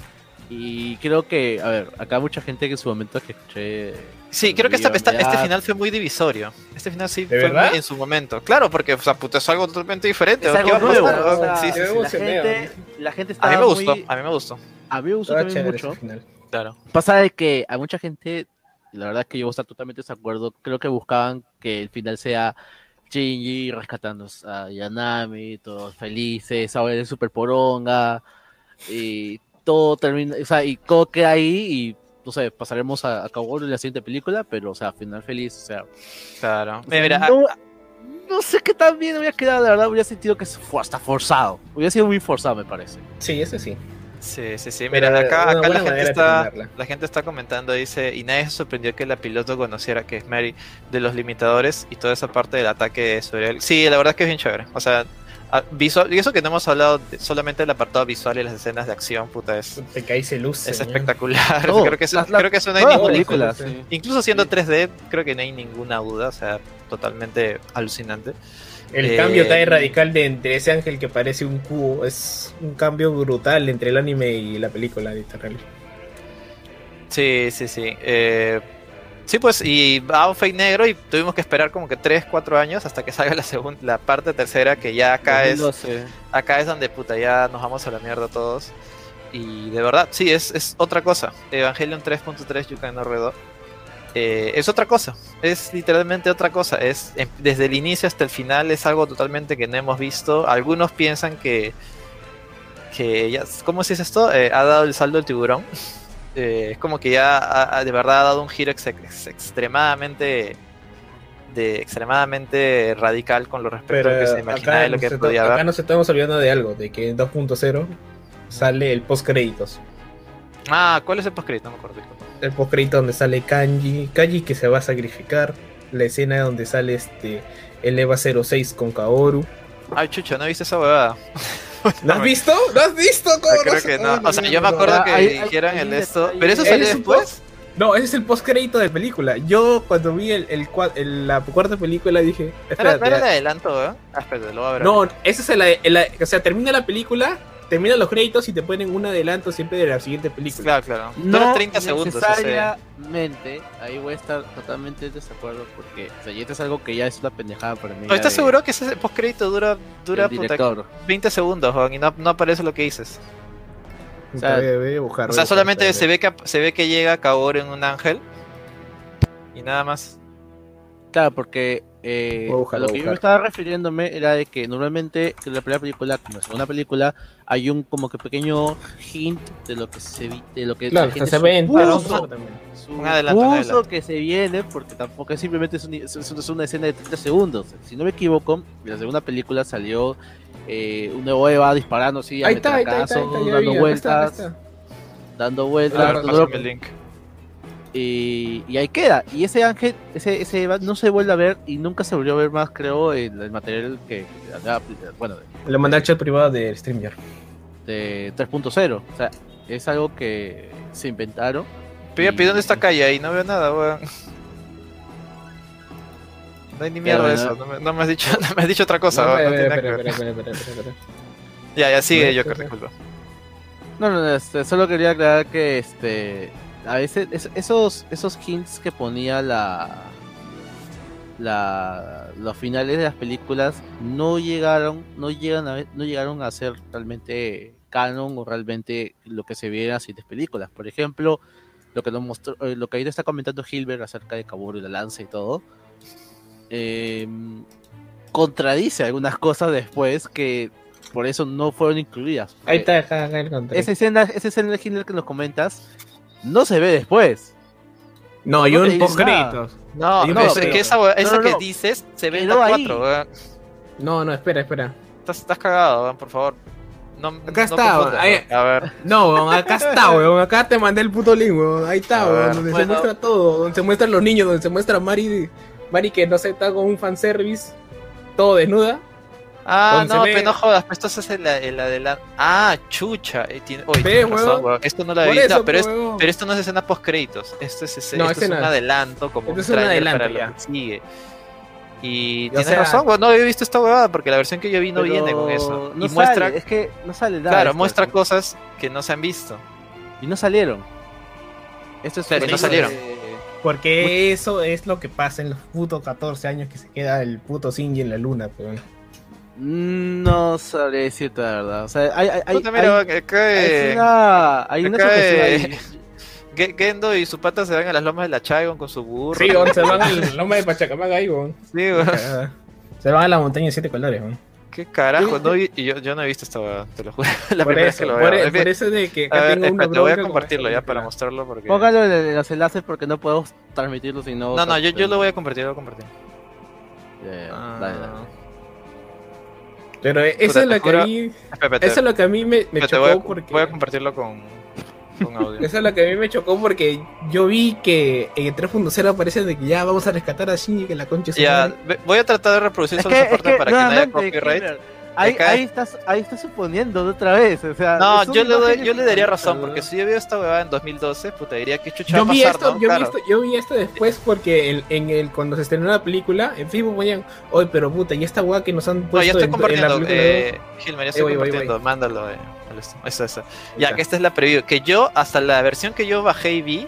Y creo que, a ver, acá mucha gente que en su momento que escuché. Sí, creo que esta- esta- este final fue muy divisorio. Este final sí ¿De fue muy en su momento. Claro, porque o sea, puta, es algo totalmente diferente. Es ¿qué algo va a nuevo. pasar, o weón? sea, Sí, sí, me sí. la, gente, la gente A mí me gustó, muy- a mí me gustó. A mí me gustó también mucho. final. Claro. Pasa de que a mucha gente, la verdad es que yo estar totalmente de acuerdo. Creo que buscaban que el final sea Shinji rescatando a Yanami, todos felices, ahora es super poronga. Y todo termina, o sea, y todo queda ahí y no sé, pasaremos a, a Kaworu en la siguiente película, pero o sea, final feliz, o sea. Claro. o sea, Mira, no, no sé qué tan bien hubiera quedado, la verdad, hubiera sentido que fue hasta forzado. Hubiera sido muy forzado, me parece. Sí, ese sí. Sí, sí, sí. Pero Mira, acá, una acá la gente está, la gente está comentando, dice, y nadie se sorprendió que la piloto conociera que es Mary de los limitadores y toda esa parte del ataque sobre él. Sí, la verdad es que es bien chévere. O sea, a- visual, y eso que no hemos hablado de- solamente del apartado visual y las escenas de acción, puta, es, Te cae se luce. es espectacular. No, creo, que creo que eso no hay sí. sí. Incluso siendo Sí. 3D, creo que no hay ninguna duda, o sea, totalmente alucinante. El Eh, cambio tan radical de entre ese ángel que parece un cubo es un cambio brutal entre el anime y la película, literal. Sí, sí, sí. Eh, sí, pues, y va a un fake negro y tuvimos que esperar como que 3, 4 años hasta que salga la segunda, la parte tercera, que ya acá es, 2012. acá es donde puta, ya nos vamos a la mierda todos. Y de verdad, sí, es, es otra cosa. Evangelion 3.3 Yukan no Redo. Eh, es otra cosa. es literalmente otra cosa. Es em- desde el inicio hasta el final es algo totalmente que no hemos visto. Algunos piensan que que ya, ¿cómo se dice esto? Eh, ha dado el saldo del tiburón. Eh, es como que ya ha- ha- de verdad ha dado un giro ex- ex- extremadamente de extremadamente radical con lo respecto a lo que se imaginaba de lo que podía acá haber. nos estamos olvidando de algo, de que en 2.0 sale el post créditos. Ah, ¿cuál es el postcrédito? No me acuerdo. El post crédito donde sale Kanji, Kanji que se va a sacrificar, la escena donde sale este el EVA 06 con Kaoru. Ay, chucho, no viste esa huevada. ¿Lo has visto? ¿Lo has visto? ¿Cómo Creo no? que no. O sea, yo me no, acuerdo no. que hay el esto. detalle. Pero eso ¿Ese salió después. No, ese es el post crédito de película. Yo cuando vi el, el el- la cuarta película dije, ¿No era, espérate, no era el adelanto, ¿eh? Ah, espérate, lo voy a ver. No, ese es el, el- o sea, termina la película, terminan los créditos y te ponen un adelanto siempre de la siguiente película. Claro, claro. No No 30 segundos. necesariamente, ahí voy a estar totalmente en desacuerdo porque, o sea, y esto es algo que ya es una pendejada para mí. ¿No ya estás de- seguro que ese postcrédito dura, dura del puta, director. 20 segundos, Juan, y no, no aparece lo que dices? O sea, Voy a- voy a buscar, O sea, solamente buscar, se ve que se ve que llega Kaoru en un ángel. Y nada más. Claro, porque eh, a buscar, a lo voy a que yo estaba refiriéndome era de que normalmente en la primera película, como en la segunda película, hay un como que pequeño hint de lo que se de lo que Claro, la gente se ve en Un adelanto, que se viene, porque tampoco es simplemente es, un- es- una escena de 30 segundos. Si no me equivoco, en la segunda película salió eh, un nuevo Eva disparando así, a Ahí está, ahí ahí dando vueltas, está, acá dando vueltas, y, y ahí queda. Y ese ángel, ese, ese no se vuelve a ver y nunca se volvió a ver más, creo, en el material que, bueno. Le mandé al chat privado de StreamYard. de 3.0. O sea, es algo que se inventaron. ¿y dónde está Kaya ahí? No veo nada, weón. No hay ni mierda de eso. No me, no me has dicho, no me has dicho otra cosa, No. Ya, ya sigue, Joker, espera. disculpa. No, no, no, este, solo quería aclarar que este a veces es- esos esos hints que ponía la la los finales de las películas no llegaron no llegan a no llegaron a ser realmente canon o realmente lo que se veía en las siguientes películas. Por ejemplo, lo que nos mostró eh, lo que ahí está comentando Hilbert acerca de Kaworu y la lanza y todo eh, contradice algunas cosas después que por eso no fueron incluidas. Ahí está, acá, acá encontré. Esa escena, esa escena de Hitler que nos comentas no se ve después. No, en te post créditos. No, no, es que- esa, no, que no. dices se ve en la ahí. 4, weón. No, no, espera, espera. Estás, estás cagado, weón, por favor. No, Acá no está, weón. A ver. No, weón, acá está, weón. Acá te mandé el puto link, weón. Ahí está, weón. Donde se muestra todo. Donde se muestran los niños, donde se muestra Mari. Mari que no sé, está con un fanservice. Todo desnuda. Ah, no, pero no jodas, pues esto es el, el adelanto. Ah, chucha. eh, tiene... Ve, razón, weón. Esto no lo había visto, pero, es, weón. pero esto no es escena post créditos. Esto es, ese- No, esto es escena- un adelanto, como esto un es un tráiler adelanto, para lo ya. que sigue. Y O tienes sea- razón, weón, no había visto esta huevada porque la versión que yo vi no Pero viene con eso. No y sale, muestra, es que no sale nada. claro, esto, muestra esto. cosas que no se han visto. Y no salieron. Esto es Claro, y no salieron. de- Porque eso es lo que pasa en los putos 14 años que se queda el puto Shinji en la luna, weón. No sabré decirte la verdad. O sea, hay, hay, hay, mira, hay- acá, hay una, hay una acá, sujeción ahí. Ge- Gendo y su pata se van a las lomas de la Chaigon con su burro. Sí, se van al nombre de Pachacamaga ahí, weón. Sí, weón. Se van a la montaña de siete colores, weón. ¿Qué carajo? No, vi- y yo, yo no he visto esta huevada, te lo juro. La Por primera vez eso, que lo veo. e- por eso de que a acá ver, tengo una espérate, voy a compartirlo ya para mostrarlo porque... Póngalo en, los enlaces porque no podemos transmitirlo si no. No, no, yo, yo lo voy a compartir, lo voy a compartir. Eh, Ah. dale, dale. Pero Puta, eso es lo que a mí, eso es lo que a mí me, me chocó voy, a, porque voy a compartirlo con, con audio. eso es lo que a mí me chocó porque yo vi que en el 3.0 aparece de que ya vamos a rescatar a Shinji que la concha es su ya, voy a tratar de reproducir Es solo que, esa es parte que, para que no haya copyright. Ahí, Acá- ahí, estás, ahí estás suponiendo de otra vez. O sea, No, yo le, doy, yo le daría razón, ¿no? porque si yo veo esta huevada en 2012, puta, diría que chucha Yo va a pasar, esto, ¿no? yo, Claro. vi esto, yo vi esto después porque en, en el, cuando se estrenó la película, en Facebook ponían, oye, pero puta, y esta weá que nos han No, puesto ya estoy en- en, compartiendo, de- eh, Gilmer, ya Eh, estoy voy, voy, compartiendo, voy. mándalo. Eh, eso, eso. Ya, que esta es la preview. Que yo, hasta la versión que yo bajé y vi,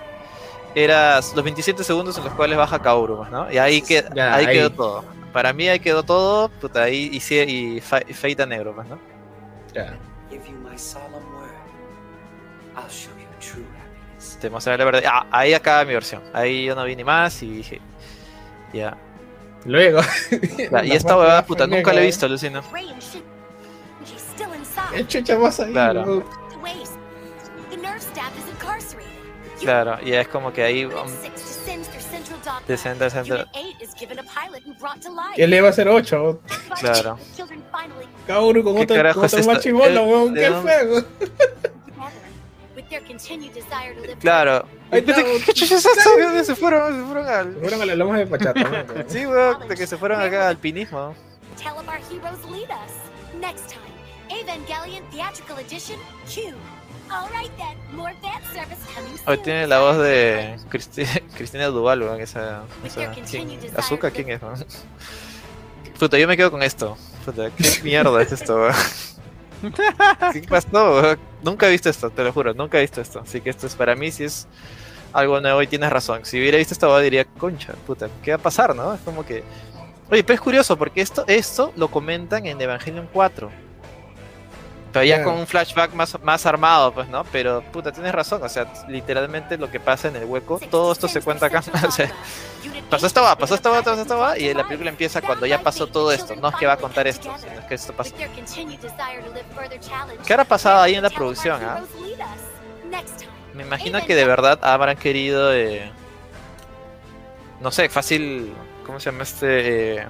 era los 27 segundos en los cuales baja Kaoru, pues, ¿no? Y ahí, que, Ya, ahí, ahí. quedó todo. Para mí ahí quedó todo, puta, ahí y, sí- y, fa- y feita negro, pues, ¿no? Ya. Te mostraré la verdad. Ah, ahí acaba mi versión. Ahí yo no vi ni más y dije. Ya. Luego. Y esta huevada, puta, nunca la he visto, Lucina. Ray and Shin. She's still ¿Qué inside. chucha más ahí? Claro. Claro, y es como que ahí um, through central dock. descende, descende. Unit 8 is given a pilot and brought to life. ¿Qué le va a hacer 8? But Claro. Cada uno con ¿Qué otro, carajo con es otro chivolo, Eh, weón. ¿de ¿Qué fue, Claro. Ahí ¿Qué, está, qué chucha es dónde se fueron? Se fueron al. Fueron a las lomas de Pachata. Sí, weón, de que se fueron acá al alpinismo. Tell of our heroes lead us. Next time, Evangelion Theatrical Edition Q. Hoy tiene la voz de Cristi- Cristina Duval, weón, esa. Esa ¿quién? to ¿Quién es? Puta, yo me quedo con esto. Puta, ¿qué mierda es esto? ¿Qué pasó? Nunca he visto esto, te lo juro, nunca he visto esto. Así que esto es para mí, si es algo nuevo y tienes razón. Si hubiera visto esta boda diría, concha, puta, ¿qué va a pasar, no? Es como que. Oye, pero es curioso porque esto, esto lo comentan en Evangelion 4. Pero ya Ya. con un flashback más, más armado, pues, ¿no? Pero, puta, tienes razón. O sea, literalmente lo que pasa en el hueco, todo esto se cuenta acá. o sea, pasó esta va, pasó esta va, pasó esta va, y la película empieza cuando ya pasó todo esto. No es que va a contar esto, sino es que esto pasó. ¿Qué habrá pasado ahí en la producción, ah? Me imagino que de verdad habrán querido, eh, no sé, fácil, ¿cómo se llama este? Eh,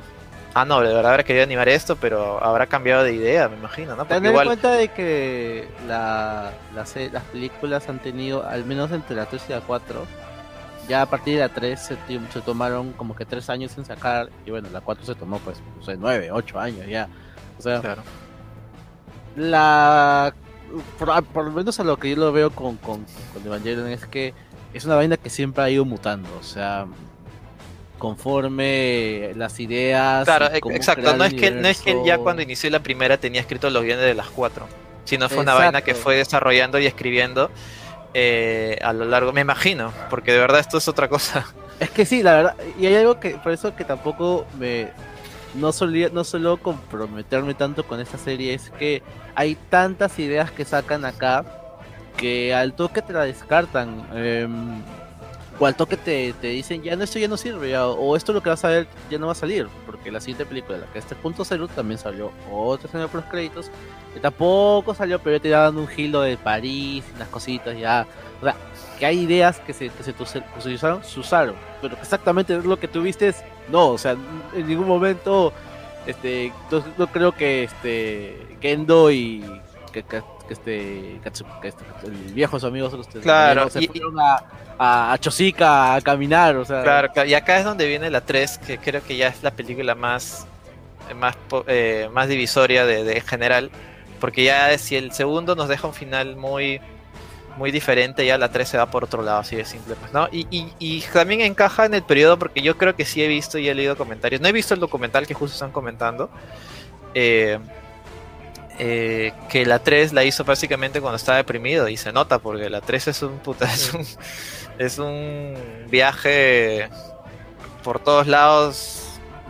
ah, no, de verdad habrá querido animar esto, pero habrá cambiado de idea, me imagino, ¿no? Porque Tener en igual, cuenta de que la, las películas han tenido, al menos entre la 3 y la 4, ya a partir de la 3 se, tomaron como que 3 años en sacar, y bueno, la 4 se tomó pues, no sé, 9, 8 años ya. O sea, claro. la por, por lo menos a lo que yo lo veo con, con, con Evangelion es que es una vaina que siempre ha ido mutando, o sea, conforme las ideas. Claro, e- exacto. No es que no es que ya cuando inició la primera tenía escrito los guiones de las cuatro, sino fue una vaina que fue desarrollando y escribiendo eh, a lo largo, me imagino, porque de verdad esto es otra cosa. Es que sí, la verdad, y hay algo que por eso que tampoco me no solía no suelo comprometerme tanto con esta serie es que hay tantas ideas que sacan acá que al toque te la descartan em, o toque te, te dicen ya no esto ya no sirve o esto lo que vas a ver ya no va a salir porque la siguiente película la que es 3.0 también salió otra escena por los créditos que tampoco salió pero ya te daban un gilo de París las cositas ya o sea que hay ideas que se, que se, que se usaron, se usaron, pero exactamente lo que tuviste es, no, o sea, en ningún momento, este, no, no creo que este, Kendo y que, que, que este, Katsu- que este, el viejo su amigo este, Claro, se y- fueron a, a, Chosica a caminar, o sea, Claro, claro, y acá es donde viene la 3, que creo que ya es la película más más po- eh, más divisoria de, de en general, porque ya si el segundo nos deja un final muy muy diferente, ya la 3 se va por otro lado, así de simple, pues, ¿no? Y, y, y también encaja en el periodo, porque yo creo que sí he visto y he leído comentarios. No he visto el documental que justo están comentando. eh, eh, que la 3 la hizo básicamente cuando estaba deprimido y se nota porque la 3 es un puta, es un, es un viaje por todos lados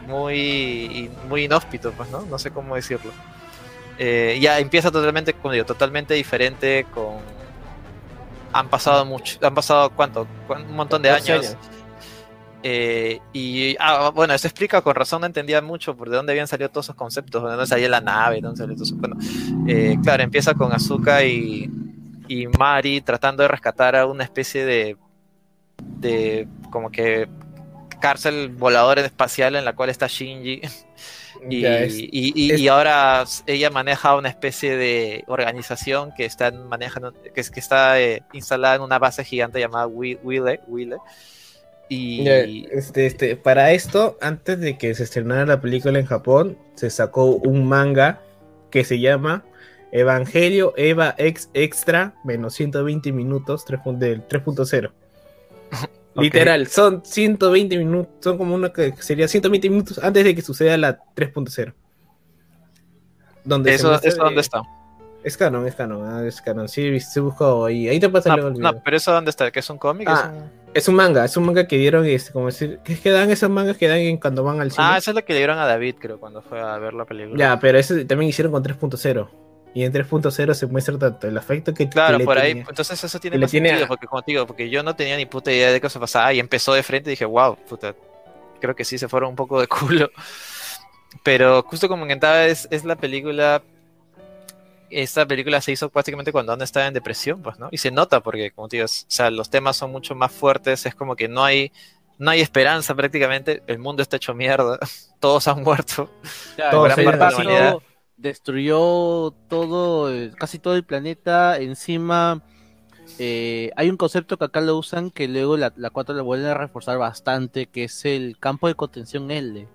muy muy inhóspito pues no no sé cómo decirlo. Eh, ya empieza totalmente como digo totalmente diferente con han pasado mucho han pasado cuánto ¿Cuán- un montón de años. Eh, y ah, bueno eso explica con razón no entendía mucho por de dónde habían salido todos esos conceptos de dónde salía la nave de dónde salió todo eso. bueno eh, claro empieza con Azuka y y Mari tratando de rescatar a una especie de de como que cárcel volador espacial en la cual está Shinji y, es- y- y- es- y ahora ella maneja una especie de organización que está manejando que, que está eh, instalada en una base gigante llamada Wi- Wille, Wille y este, este, para esto, antes de que se estrenara la película en Japón, se sacó un manga que se llama Evangelio Eva X Extra menos 120 minutos 3 pun- del 3.0. Literal, son 120 minutos, son como una que sería 120 minutos antes de que suceda la 3.0. Donde se eso, eso de- dónde está Es canon, es canon, ah, es canon. Sí, se buscó ahí. Ahí te pasa no, el no, video. pero eso dónde está que es un cómic Ah, ¿Es un- Es un manga, es un manga que dieron, este, como decir, que es que dan esos mangas que dan en cuando van al cine. ah eso es lo que le dieron a David creo cuando fue a ver la película Ya, pero eso también hicieron con 3.0. Y en 3.0 se muestra tanto el afecto que, Claro, que le por ahí, tenía. entonces eso tiene más tiene sentido, a- porque digo, porque yo no tenía ni puta idea de qué se pasaba y empezó de frente y dije, wow, puta, creo que sí se fueron un poco de culo. Pero justo como comentaba, es, es la película. Esta película se hizo prácticamente cuando Ana estaba en depresión, pues, ¿no? Y se nota porque, como te digo, o sea, los temas son mucho más fuertes, es como que no hay, no hay esperanza prácticamente, el mundo está hecho mierda, todos han muerto. Claro, Todo el se impacto parte de la humanidad. destruyó todo, eh, casi todo el planeta. Encima, eh, hay un concepto que acá lo usan que luego la, la 4 lo vuelven a reforzar bastante, que es el campo de contención L.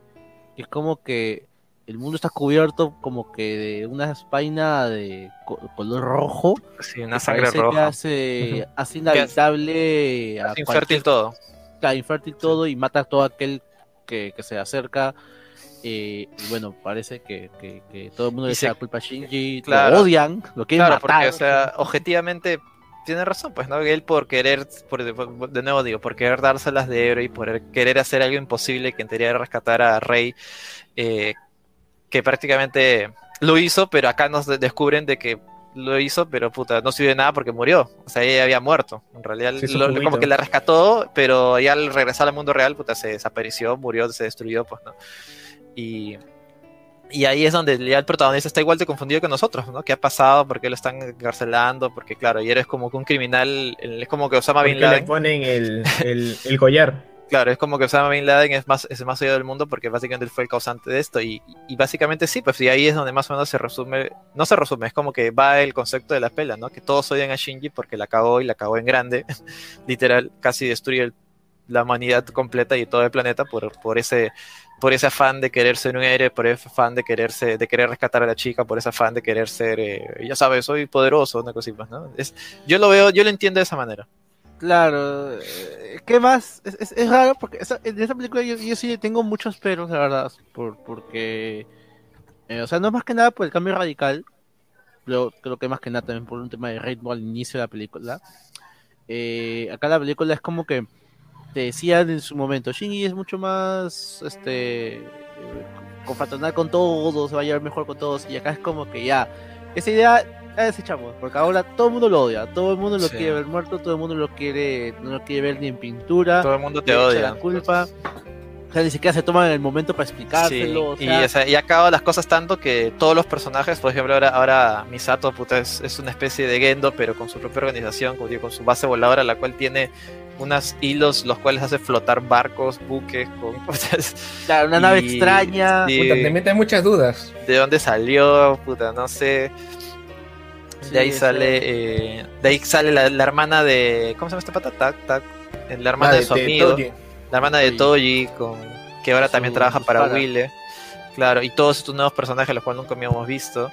Que es como que el mundo está cubierto como que de una vaina de co- color rojo. Sí, una sangre parece que roja. hace, hace inhabitable a Es infértil todo. Claro, infértil todo y mata a todo aquel que, que se acerca. eh, y bueno, parece que, que- que todo el mundo le echa la culpa a Shinji, Claro. lo odian, lo quieren Claro, matar. porque, o sea, objetivamente tiene razón, pues, ¿no? Él por querer, por, de nuevo digo, por querer dárselas de héroe y por querer hacer algo imposible que en teoría rescatar a Rey, eh, que prácticamente lo hizo, pero acá nos de- descubren de que lo hizo, pero puta, no sirvió de nada porque murió. O sea, ella había muerto. En realidad, hizo lo- como que la rescató, pero ya al regresar al mundo real, puta, se desapareció, murió, se destruyó, pues, ¿no? Y, y ahí es donde ya el protagonista está igual de confundido que nosotros, ¿no? ¿Qué ha pasado? ¿Por qué lo están encarcelando? Porque, claro, y eres como que un criminal, es como que Osama Bin le Laden. ponen el, el, el collar. Claro, es como que Osama Bin Laden es más, es el más odiado del mundo porque básicamente él fue el causante de esto. Y, y básicamente sí, pues y ahí es donde más o menos se resume, no se resume, es como que va el concepto de la pela, ¿no? Que todos odian a Shinji porque la cagó y la cagó en grande. Literal, casi destruye el- la humanidad completa y todo el planeta por, por ese por ese afán de querer ser un héroe, por ese afán de quererse, de querer rescatar a la chica, por ese afán de querer ser, eh, ya sabes, soy poderoso, una cosa así, pues, ¿no? Es, yo lo veo, yo lo entiendo de esa manera. Claro, eh, ¿qué más? Es, raro porque en esa película yo, sí tengo muchos peros, la verdad, por, porque, eh, o sea, no más que nada por el cambio radical, pero creo que más que nada también por un tema de ritmo al inicio de la película. Eh, acá la película es como que te decían en su momento, Shinji es mucho más, este, con todos, se va a llevar mejor con todos, y acá es como que ya, esa idea la desechamos, porque ahora todo el mundo lo odia, todo el mundo lo Sí. quiere ver muerto, todo el mundo lo quiere, no lo quiere ver ni en pintura, Todo el mundo te odia. la culpa, o sea, ni siquiera se toman el momento para Sí, explicárselo, y, o sea, y ha acabado las cosas tanto que todos los personajes, por ejemplo, ahora, ahora Misato puta, es, es una especie de Gendo, pero con su propia organización, con su base voladora, la cual tiene unos hilos los cuales hace flotar barcos, buques, con, claro, una nave y- extraña, sí. Puta, te meten muchas dudas. de dónde salió, puta, no sé. Sí, De ahí sale, eh, de ahí sale la, la hermana de, ¿cómo se llama esta pata? Tac, tac. La hermana de su amigo. La hermana de Toji, con, que ahora Su- también trabaja para espada. Wille. Claro, y todos estos nuevos personajes, los cuales nunca habíamos visto.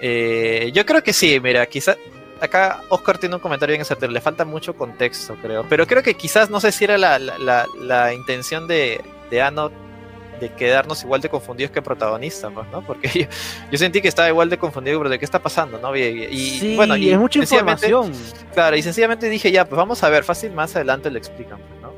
Eh, yo creo que sí, mira, quizás. Acá Oscar tiene un comentario bien acertado, le falta mucho contexto, creo. Pero creo que quizás, no sé si era la, la, la- la intención de, de Ano de quedarnos igual de confundidos que protagonista, pues, ¿no? Porque yo, yo sentí que estaba igual de confundido, pero de qué está pasando, ¿no? Y, y- sí, bueno, y es mucha información. Claro, y sencillamente dije, ya, pues vamos a ver, fácil, más adelante lo explican, pues, ¿no?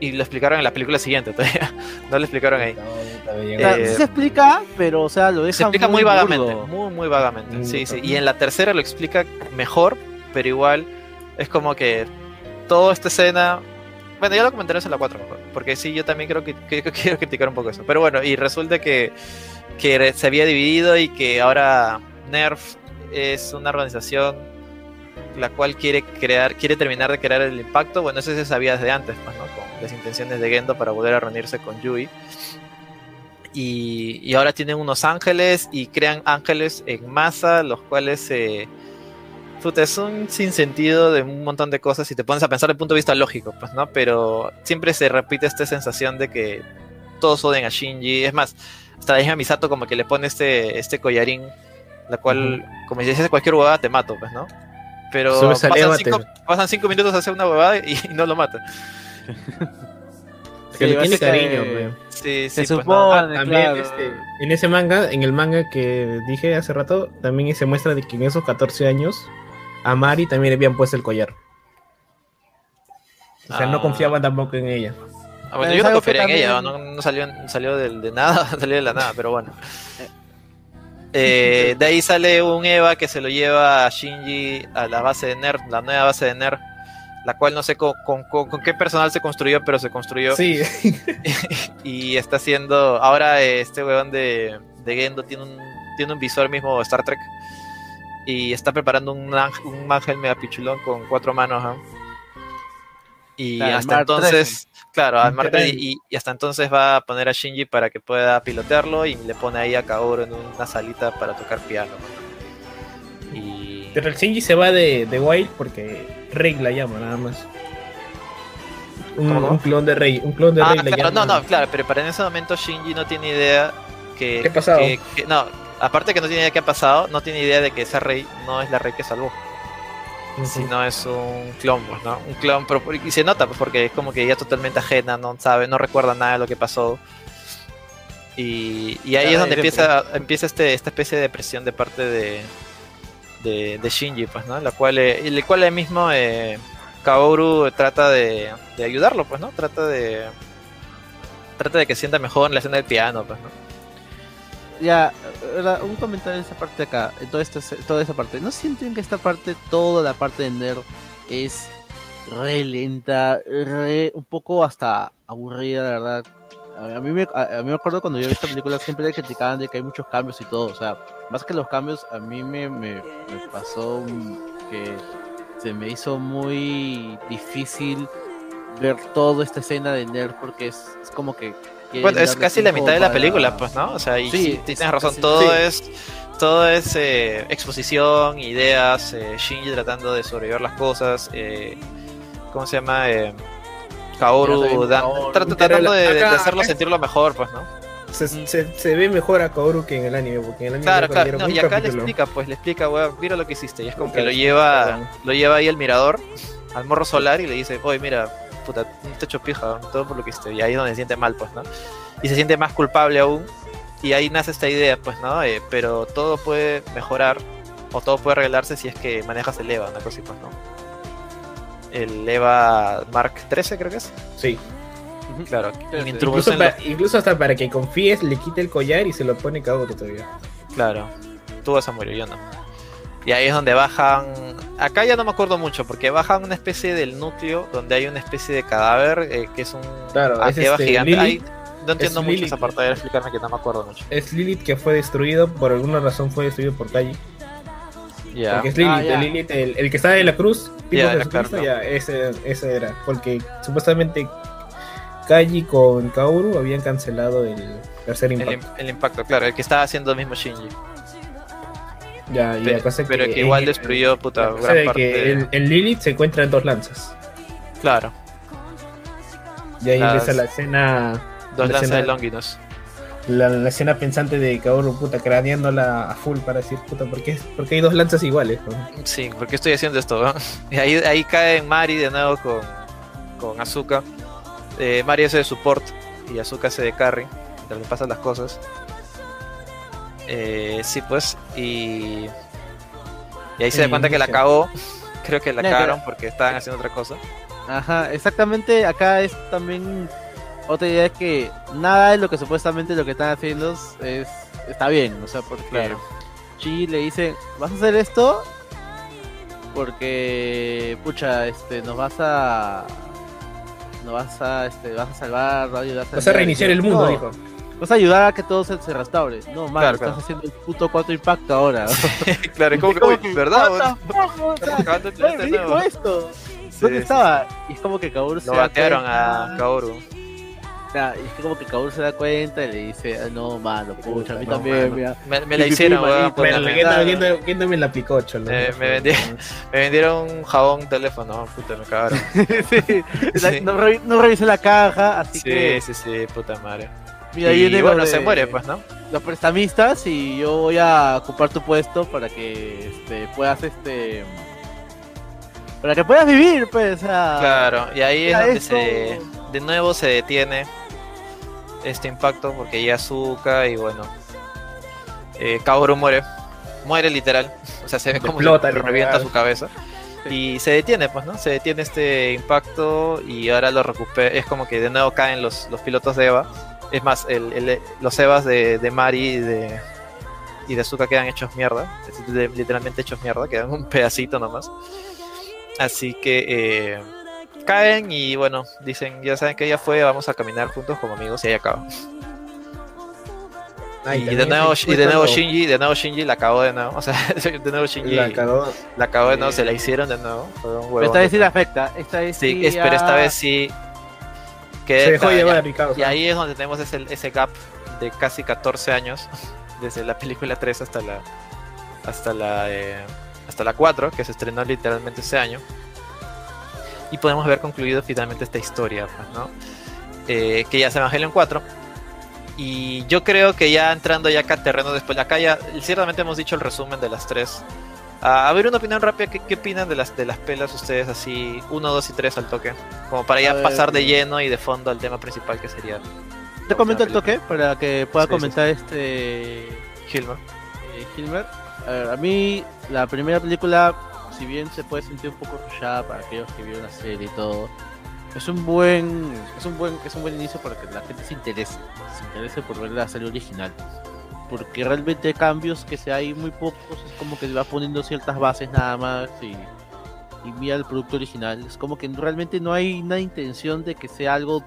Y lo explicaron en la película siguiente todavía. No lo explicaron ahí. O sea, Eh, sí se explica, pero o sea, lo deja Se explica muy, burdo. vagamente, muy, muy vagamente. Mm, Sí, sí. Y en la tercera lo explica mejor, pero igual es como que toda esta escena. Bueno, ya lo comentaré en la 4 mejor, porque sí, yo también creo que, quiero criticar un poco eso. Pero bueno, y resulta que, se había dividido y que ahora Nerf es una organización la cual quiere crear, quiere terminar de crear el impacto. Bueno, eso se sabía desde antes, pues, ¿no? Con las intenciones de Gendo para volver a reunirse con Yui. Y, ahora tienen unos ángeles y crean ángeles en masa, los cuales eh, puta, es un sinsentido de un montón de cosas y te pones a pensar desde el punto de vista lógico, pues, ¿no? Pero siempre se repite esta sensación de que todos odian a Shinji. Es más, hasta la hija Misato como que le pone este, este collarín, la cual, como si dices cualquier huevada, te mato, pues, ¿no? Pero pasan cinco, te- pasan cinco minutos a hacer una huevada y, y no lo mata. que le tiene cariño, pe. Sí, Se sí, pues, no. supone, También claro. este, en ese manga, en el manga que dije hace rato, también se muestra de que en esos 14 años a Mari también le habían puesto el collar. O sea, no Ah. confiaban tampoco en ella. Ah, bueno, yo no confiaría en ella, no, no salió, salió del- de, nada, salió de la nada, pero bueno. Eh, de ahí sale un Eva que se lo lleva a Shinji a la base de Nerd, la nueva base de Nerd, la cual no sé con, con- con- con qué personal se construyó, pero se construyó. Sí, y está haciendo. Ahora eh, este weón de, de Gendo tiene un, tiene un visor mismo Star Trek. Y está preparando un, ángel- un ángel mega pichulón con cuatro manos. Y Claro, hasta entonces, claro, al tren. y, y hasta entonces va a poner a Shinji para que pueda pilotearlo y le pone ahí a Kaoru en una salita para tocar piano. Y pero el Shinji se va de, de Wild porque Rey la llama, nada más. Un, clon de Rey, un clon de Ah, Rey claro, llama. no, no, claro, pero para en ese momento Shinji no tiene idea que. ¿Qué que- que- no, aparte que no tiene idea qué ha pasado, no tiene idea de que esa rey no es la rey que salvó, sino es un clon, pues, ¿no? Un clon, pero- y se nota, pues, porque es como que ella totalmente ajena, no sabe, no recuerda nada de lo que pasó. Y, y ahí es donde de empieza, empieza este, esta especie de presión de parte de, de, de Shinji, pues, ¿no? La cual, eh, el cual él mismo, eh, Kaoru trata de, de ayudarlo, pues, ¿no? Trata de trata de que sienta mejor en la escena del piano, pues, ¿no? Ya, un comentario en esa parte de acá, toda esta, toda esa parte. ¿No sienten que esta parte, toda la parte de Nerd es re lenta, un poco hasta aburrida, la verdad? A mí, me, a, mí me acuerdo cuando yo vi esta película siempre le criticaban de que hay muchos cambios y todo, o sea, más que los cambios, a mí me, me, me pasó que se me hizo muy difícil ver toda esta escena de Nerd porque es, es como que... Bueno, es casi la mitad de la para- película, pues, ¿no? O sea, y Sí, sí, es tienes razón, casi- todo sí. es todo es eh, exposición, ideas, eh, Shinji tratando de sobrevivir las cosas, eh, ¿cómo se llama? Eh, Kaoru dan- Kaoru. tra- tratando de, de hacerlo acá- sentirlo mejor, pues, ¿no? Se, se, se ve mejor a Kaoru que en el anime, porque en el anime Claro, que claro, no, y acá le capítulo. explica, pues, le explica, weón, mira lo que hiciste, y es como que Claro, lo lleva, lo lleva ahí al mirador, al morro solar, y le dice, oye, mira, puta, no te hecho pija, todo por lo que hiciste, y ahí es donde se siente mal, pues, ¿no? Y se siente más culpable aún, y ahí nace esta idea, pues, ¿no? Eh, pero todo puede mejorar, o todo puede arreglarse si es que manejas el EVA, una cosa así, pues, ¿no? El EVA Mark 13 creo que es. Sí. Claro, Sí. Incluso, hasta para que confíes, le quita el collar y se lo pone Kaoru todavía. Claro, tú vas a morir, yo no. Y ahí es donde bajan. Acá ya no me acuerdo mucho, porque bajan una especie del núcleo donde hay una especie de cadáver eh, que es un Claro, es este, gigante. Lilith. Ahí no entiendo mucho Lilith. esa parte, de explicarme que no me acuerdo mucho. Es Lilith que fue destruido, por alguna razón fue destruido por Kaji. Ya. Porque es Lilith, Ah, Lilith el, el que está en la cruz, tipo Ya, Jesucristo, ya, ese, ese era. Porque supuestamente Kaji con Kaoru habían cancelado el tercer impacto. im- el impacto, claro, el que estaba haciendo el mismo Shinji. Ya, y Pe- la cosa pero que, en- igual destruyó puta la cosa gran de parte. que el, el Lilith se encuentra en dos lanzas. Claro, Y ahí Las- empieza la escena. dos la lanzas de escena- Longinus. La, la escena pensante de Kaoru, puta, craneándola a full para decir, puta, ¿por qué, por qué hay dos lanzas iguales? no? Sí, ¿por qué estoy haciendo esto? no? Y ahí, ahí cae Mari de nuevo con, con Azuka. Eh, Mari hace de support y Azuka hace de carry, mientras le pasan las cosas. Eh, sí, pues, y. Y ahí se da cuenta que la cagó. Creo que la Ya, cagaron pero- porque estaban haciendo otra cosa. Ajá, exactamente. Acá es también otra idea es que nada de lo que supuestamente lo que están haciendo es está bien, o sea, porque Claro. Chi le dice, "¿Vas a hacer esto?" Porque pucha, este nos vas a nos vas a este vas a salvar, vas a Vas a reiniciar el mundo, No, dijo. Vas a ayudar a que todo se, se restaure. No, man, Claro, estás claro. haciendo el puto 4 impacto ahora. claro, es como que, uy, ¿verdad? o sea, Estamos acabando de Oye, tener me de dijo esto. Sí, ¿Dónde sí. estaba? Y es como que Kaoru se Lo da batearon cuenta. a Kaoru. Y es que como que Kaoru se da cuenta y le dice, "Ah, no, mano, pucha, a mí no, también, mira. Me, me la hicieron, weón. ¿quién, no me la picó, cholo? Eh, me vendí- Me vendieron un jabón teléfono, puta, me cagaron. Sí, la- Sí. No, revi- no revisé la caja, así Sí, que sí, sí, puta madre. Y viene bueno, se muere, pues, ¿no? Los prestamistas y yo voy a ocupar tu puesto para que este, puedas este para que puedas vivir, pues, Claro, y ahí es donde esto. se, de nuevo se detiene este impacto porque ya Azuka y bueno, eh, Kaoru muere, muere literal, o sea, se ve como Explota, se revienta su cabeza y se detiene, pues, ¿no? Se detiene este impacto y ahora lo recupera, es como que de nuevo caen los, los pilotos de Eva, es más, el, el- los Evas de, de Mari y de, y de Azuka quedan hechos mierda, literalmente hechos mierda, quedan un pedacito nomás. Así que eh, caen y bueno, dicen, ya saben que ella fue, vamos a caminar juntos como amigos y ahí acaba. Ah, y, de nuevo, y de nuevo Shinji, de nuevo Shinji la cagó de nuevo. O sea, de nuevo Shinji La la, cagó. cagó de nuevo, se la hicieron de nuevo. Fue un Pero esta vez sí nuevo. afecta. Esta vez Sí, sí es- pero esta ya- vez sí. Que Se dejó llevar causa. Y ahí es donde tenemos ese, ese gap de casi 14 años, desde la película 3 hasta la hasta la eh, hasta la 4, que se estrenó literalmente ese año. Y podemos haber concluido finalmente esta historia, pues, ¿no? Eh, que ya es Evangelion 4. Y yo creo que ya entrando ya acá terreno después, acá ya ciertamente hemos dicho el resumen de las tres. A ver una opinión rápida, ¿qué, qué opinan de las de las pelas ustedes así, 1, 2 y 3 al toque? Como para A ya ver, pasar de eh. lleno y de fondo al tema principal que sería Te comento el toque para que pueda Sí, sí, comentar este Hilmer. eh, Hilmer. A, ver, a mí la primera película, si bien se puede sentir un poco rushada para aquellos que vieron la serie y todo, es un buen, es un buen, es un buen inicio para que la gente se interese, se interese por ver la serie original. Porque realmente cambios que se hay muy pocos, es como que se va poniendo ciertas bases nada más y, y mira el producto original. Es como que realmente no hay una intención de que sea algo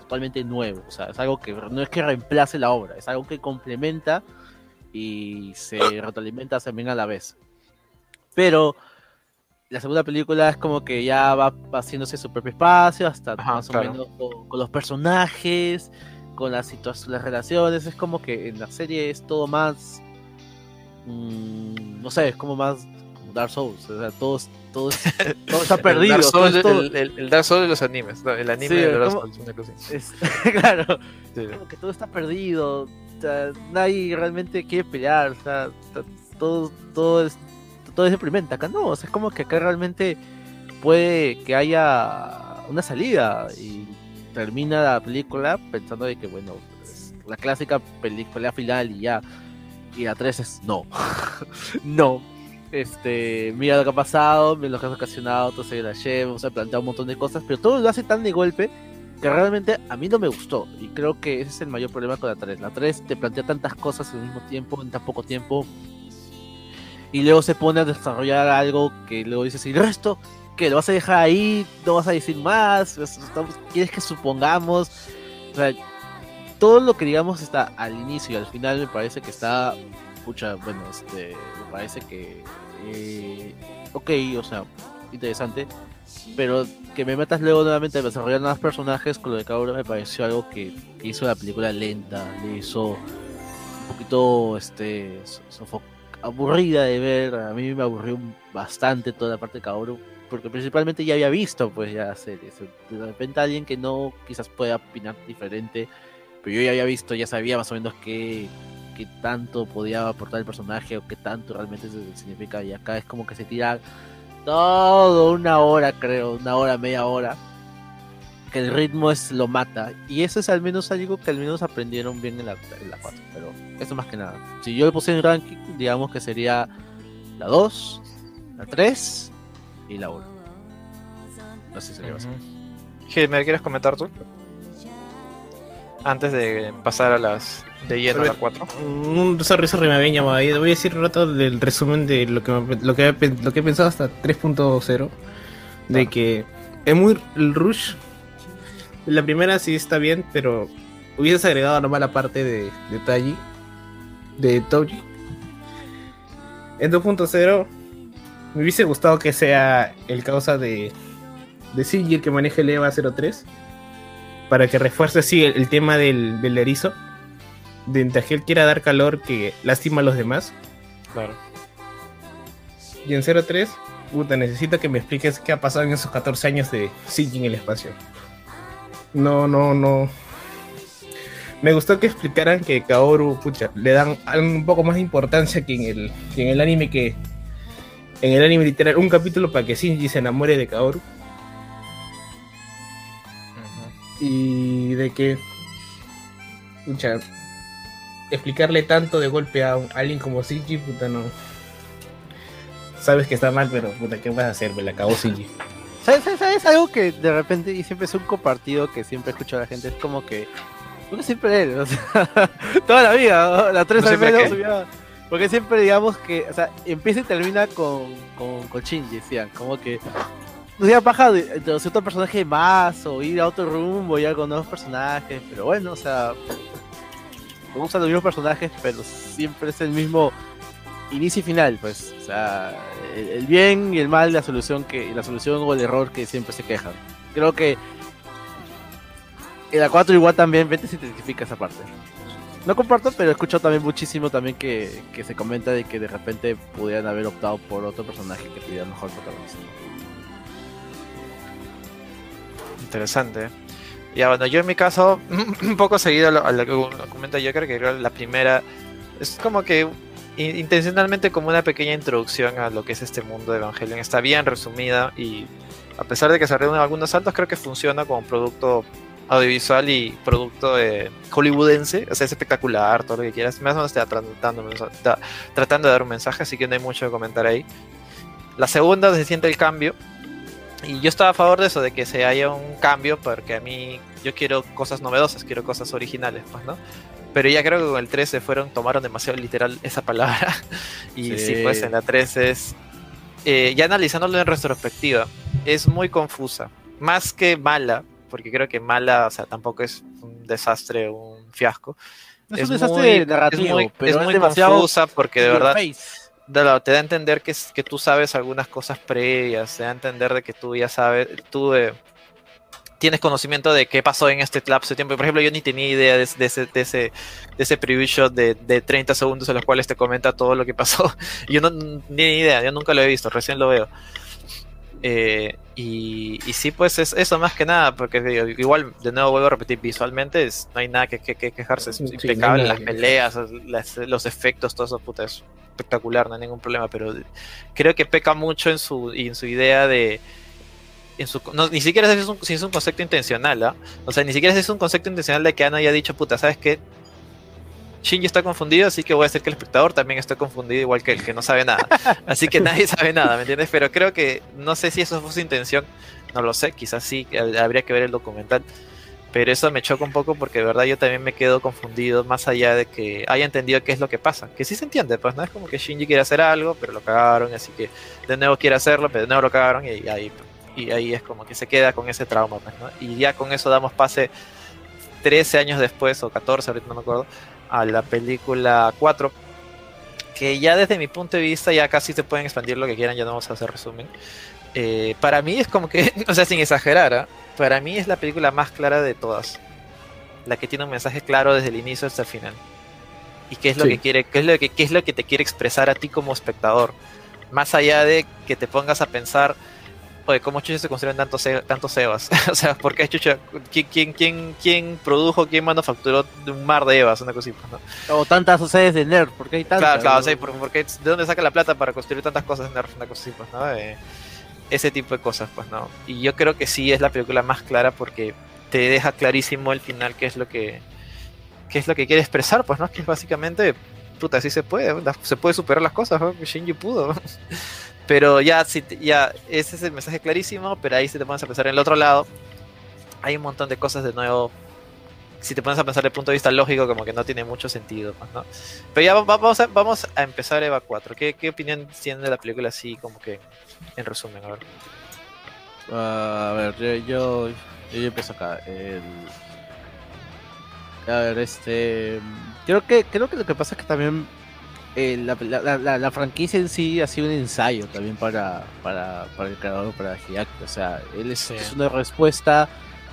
totalmente nuevo. O sea, es algo que no es que reemplace la obra, es algo que complementa y se retroalimenta también a la vez. Pero la segunda película es como que ya va haciéndose su propio espacio, hasta Ajá, más claro. o menos con, con los personajes, con las las relaciones. Es como que en la serie es todo más. mm, no sé, es como más como Dark Souls. O sea, todo, todo, todo está perdido. El Dark, Souls, todo- el, el- el Dark Souls de los animes. no, El anime Sí, de Dark. Souls, una cosa es- claro. Sí. como que todo está perdido. o sea, nadie realmente quiere pelear. O sea, todo, todo, es, todo es deprimente. Acá no. O sea, es como que acá realmente puede que haya una salida. Y termina la película pensando de que, bueno, la clásica película final y ya. Y la 3 es no. no. Este, mira lo que ha pasado, mira lo que ha ocasionado, entonces la Shem, se ha planteado un montón de cosas, pero todo lo hace tan de golpe que realmente a mí no me gustó. Y creo que ese es el mayor problema con la 3. La 3 te plantea tantas cosas al mismo tiempo, en tan poco tiempo. Y luego se pone a desarrollar algo que luego dices, ¿y el resto? Que ¿Lo vas a dejar ahí? ¿No vas a decir más? ¿Quieres que supongamos? O sea, todo lo que digamos está al inicio y al final me parece que está... Pucha, bueno, este, me parece que... eh, ok, o sea, interesante pero que me metas luego nuevamente a desarrollar nuevos personajes con lo de Kaoru me pareció algo que, hizo la película lenta, le hizo un poquito este aburrida de ver, a mí me aburrió bastante toda la parte de Kaoru, porque principalmente ya había visto pues ya series, de repente alguien que no quizás pueda opinar diferente, pero yo ya había visto, ya sabía más o menos qué, qué tanto podía aportar el personaje o qué tanto realmente significa, y acá es como que se tira todo una hora, creo, una hora, media hora. Que el ritmo es lo mata. Y eso es al menos algo que al menos aprendieron bien en la, en la 4. Pero eso más que nada. Si yo le puse en ranking, digamos que sería la 2, la 3 y la 1. Así sería. Ujú. Hilmer, ¿quieres comentar tú? Antes de pasar a las de lleno a la 4. Un sorry, sorry, me habían llamado ahí. Voy a decir un rato del resumen de lo que, me- lo que, lo que he pensado hasta 3.0. De que es muy el rush. La primera sí está bien, pero hubieses agregado nomás la parte de, de Taji, de Toji. En 2.0 me hubiese gustado que sea el causa de, de Shinji el que maneje el EVA 03. Para que refuerce así el, el tema del, del erizo mientras que él quiera dar calor que lastima a los demás. Claro. Y en 03, puta, necesito que me expliques qué ha pasado en esos 14 años de Shinji en el espacio. No, no, no. Me gustó que explicaran que Kaoru, pucha, le dan un poco más de importancia que en el, que en el anime que... En el anime literal, un capítulo para que Shinji se enamore de Kaoru. Y de que... Pucha, explicarle tanto de golpe a un- a alguien como Shinji, puta, no. Sabes que está mal, pero puta, ¿qué vas a hacer? Me la acabó Shinji. ¿Sabes, sabes- sabes algo que de repente, y siempre es un compartido que siempre escucho a la gente? Es como que. Porque siempre él, o sea, toda la vida, ¿no? la 3 ¿No al menos. Porque siempre digamos que, o sea, empieza y termina con, con, con Shinji, decían, como que. Sería paja de, de otro personaje más, o ir a otro rumbo y algo nuevos personajes, pero bueno, o sea, me gustan los mismos personajes, pero siempre es el mismo inicio y final, pues, o sea, el, bien y el mal, la solución que, la solución o el error que siempre se quejan. Creo que en la 4 igual también se identifica esa parte. No comparto, pero he escuchado también muchísimo también que, que se comenta de que de repente pudieran haber optado por otro personaje que tuviera mejor protagonismo. Interesante. Ya bueno, yo en mi caso, un poco seguido a lo, que comenta yo, creo que la primera es como que in- intencionalmente como una pequeña introducción a lo que es este mundo de Evangelion. Está bien resumida y a pesar de que se reúnen algunos saltos, creo que funciona como producto audiovisual y producto eh, hollywoodense. O sea, es espectacular, todo lo que quieras. Más o menos está tratando, está tratando de dar un mensaje, así que no hay mucho que comentar ahí. La segunda se siente el cambio. Y yo estaba a favor de eso, de que se haya un cambio, porque a mí yo quiero cosas novedosas, quiero cosas originales, pues, ¿no? Pero ya creo que con el 3 se fueron, tomaron demasiado literal esa palabra. y sí, Sí. pues en la 3 es. eh, ya analizándolo en retrospectiva, es muy confusa. Más que mala, porque creo que mala, o sea, tampoco es un desastre un fiasco. Es, Es un desastre muy- narrativo, es muy, pero es muy demasiado confusa porque de verdad te da a entender que, que tú sabes algunas cosas previas, te da a entender de que tú ya sabes, tú eh, tienes conocimiento de qué pasó en este lapso de tiempo. Por ejemplo, yo ni tenía idea de, ese- de ese, de ese, de ese preview shot de, de 30 segundos en los cuales te comenta todo lo que pasó. Yo no ni idea, yo nunca lo he visto, recién lo veo. Eh, y, y sí, pues es eso más que nada, porque digo, igual, de nuevo vuelvo a repetir, visualmente es- no hay nada que, que- que quejarse, es Sí, impecable, las peleas, las- los efectos, todo eso, puta, es espectacular, no hay ningún problema, pero creo que peca mucho en su, en su idea de... En su, no, ni siquiera si es un, si es un concepto intencional, ¿ah? O sea, ni siquiera si es un concepto intencional de que Ana haya dicho, puta, ¿sabes qué? Shinji está confundido, así que voy a hacer que el espectador también esté confundido igual que él, que no sabe nada. Así que nadie sabe nada, ¿me entiendes? Pero creo que, no sé si eso fue su intención, no lo sé, quizás sí, habría que ver el documental. Pero eso me choca un poco porque de verdad yo también me quedo confundido, más allá de que haya entendido qué es lo que pasa. Que sí se entiende, pues no es como que Shinji quiere hacer algo, pero lo cagaron, así que de nuevo quiere hacerlo, pero de nuevo lo cagaron y ahí, y ahí es como que se queda con ese trauma. Pues, ¿no? Y ya con eso damos pase 13 años después, o 14, ahorita no me acuerdo, a la película 4, que ya desde mi punto de vista ya casi se pueden expandir lo que quieran, ya no vamos a hacer resumen. Eh, para mí es como que, o sea, sin exagerar, ¿ah? para mí es la película más clara de todas. La que tiene un mensaje claro desde el inicio hasta el final. Y qué es lo Sí. que quiere, qué es lo que, qué es lo que te quiere expresar a ti como espectador. Más allá de que te pongas a pensar, oye, ¿cómo chucha se construyen tantos, tantos Evas? o sea, ¿por qué chucha? ¿Quién, quién, quién, quién produjo, quién manufacturó un mar de Evas? Una así, pues, ¿no? O tantas sedes de nerd, porque hay tantas. Claro, claro, ¿no? sí, por- porque ¿de dónde saca la plata para construir tantas cosas en Nerf? Una así, pues, ¿no? Eh, ese tipo de cosas, pues, ¿no? Y yo creo que sí es la película más clara porque te deja clarísimo el final qué es lo que qué es lo que quiere expresar, pues, ¿no? Que es básicamente, puta, sí se puede, se puede superar las cosas, ¿no? Shinji pudo. Pero ya, te- ya, ese es el mensaje clarísimo, pero ahí si te pones a pensar en el otro lado, hay un montón de cosas de nuevo. Si te pones a pensar desde el punto de vista lógico, como que no tiene mucho sentido, pues, ¿no? Pero ya va- vamos a, vamos a empezar Eva 4. ¿Qué, qué opinión tiene de la película así, como que en resumen? A ver. Ah, a ver, yo, yo, yo empiezo acá. A ver, este. Creo que, creo que lo que pasa es que también eh, la, la- la- la franquicia en sí ha sido un ensayo también para, para, para el creador, para Hideaki. O sea, él es, Sí. es una respuesta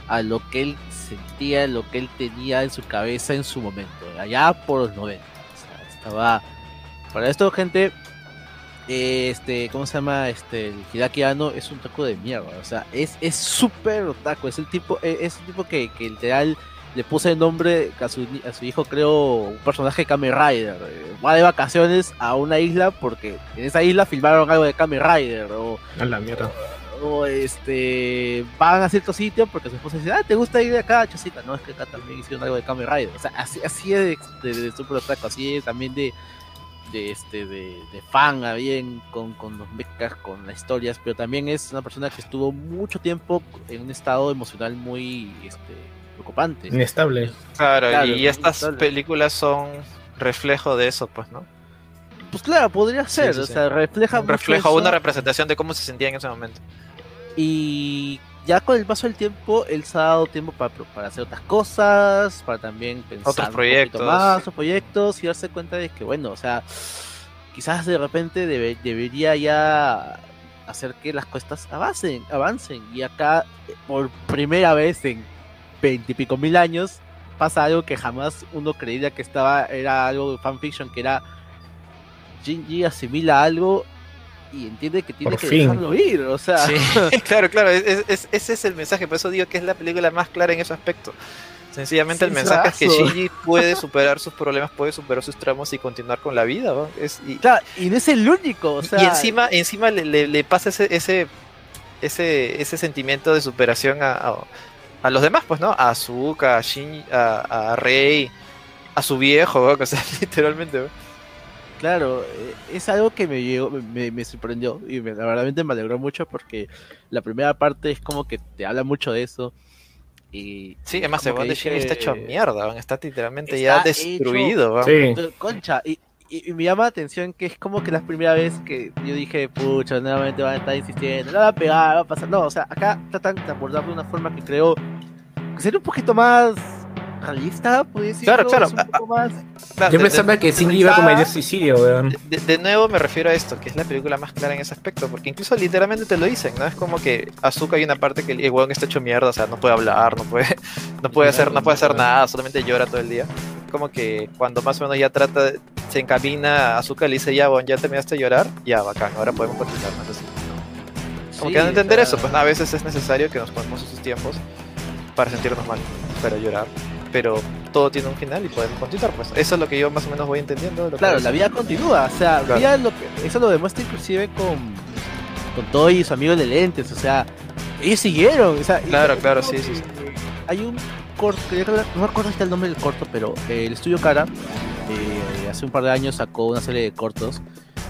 a lo que él sentía, lo que él tenía en su cabeza en su momento, allá por los 90. O sea, estaba. Para esto, gente, eh, este, ¿cómo se llama? Este, el Hideaki Anno es un taco de mierda, o sea, es es súper otaku, es el tipo, eh, es el tipo que, que literal le puse el nombre a su, ni- a su hijo, creo, un personaje Kamen Rider, eh, va de vacaciones a una isla porque en esa isla filmaron algo de Kamen Rider, o, A la mierda. o este, van a cierto sitio porque su esposa dice, ah, ¿te gusta ir de acá, chocita? No, es que acá también hicieron algo de Kamen Rider, o sea, así, así es de, de, de súper otaku, así es también de de este de, de fan a bien con, con los mechas, con las historias, pero también es una persona que estuvo mucho tiempo en un estado emocional muy este, preocupante. Inestable. Claro, Claro, y es estas películas son reflejo de eso, pues, ¿no? Pues claro, podría ser, sí, o sí. sea, refleja Un mucho reflejo, eso. una representación de cómo se sentía en ese momento. Y ya con el paso del tiempo, él se ha dado tiempo para, para hacer otras cosas, para también pensar Otros un proyectos. más, otros proyectos y darse cuenta de que, bueno, o sea, quizás de repente debe- debería ya hacer que las cosas avancen, avancen. Y acá, eh, por primera vez en veintipico mil años, pasa algo que jamás uno creía que estaba, era algo de fanfiction, que era Shinji asimila algo y entiende que tiene Por que fin. dejarlo ir, o sea, Sí, claro, claro, es- es- ese es el mensaje, por eso digo que es la película más clara en ese aspecto. Sencillamente el mensaje es que. Shinji puede superar sus problemas, puede superar sus tramos y continuar con la vida. ¿no? Es, y, claro, y no es el único, o sea, y encima, encima le, le- le pasa ese, ese, ese, ese sentimiento de superación a, a, a los demás, pues, ¿no? A Azuka, a Shinji, a, a Rei, a su viejo, ¿no? o sea, literalmente. ¿no? claro, eh, es algo que me llegó, me, me sorprendió y me, la verdad me alegró mucho porque la primera parte es como que te habla mucho de eso y Sí, además, el de Shinji está hecho mierda, ¿no? está literalmente Está ya hecho- destruido. ¿no? Sí. Concha, y, y- y me llama la atención que es como que la primera vez que yo dije, pucha, nuevamente van a estar insistiendo, no va a pegar, va a pasar. No, o sea, acá tratan de abordarlo de una forma que creo que sería un poquito más realista, podría decirlo. Claro, claro. un poco más. Claro, Yo de- de- pensaba que Shinji iba a cometer suicidio, weón. De, de nuevo me refiero a esto, que es la película más clara en ese aspecto, porque incluso literalmente te lo dicen, ¿no? Es como que Azuka hay una parte que el weón está hecho mierda, o sea, no puede hablar, no puede, no puede hacer, no puede hacer nada, solamente llora todo el día. Como que cuando más o menos ya trata, se encamina, Azuka le dice, ya, weón, ya terminaste de llorar, ya, bacán, ahora podemos continuar, ¿no? Entonces, como Sí, que a entender o eso, pues a veces es necesario que nos ponemos esos tiempos para sentirnos mal, para llorar, pero todo tiene un final y podemos continuar, pues eso es lo que yo más o menos voy entendiendo. lo que Claro, es. la vida continúa, o sea, Claro. vida lo que- eso lo demuestra inclusive con, con Toy y su amigo de lentes, o sea, ellos siguieron, o sea, Claro, claro, sí, sí, que sí. Hay un corto, no me acuerdo si está el nombre del corto, pero eh, el estudio Cara eh, hace un par de años sacó una serie de cortos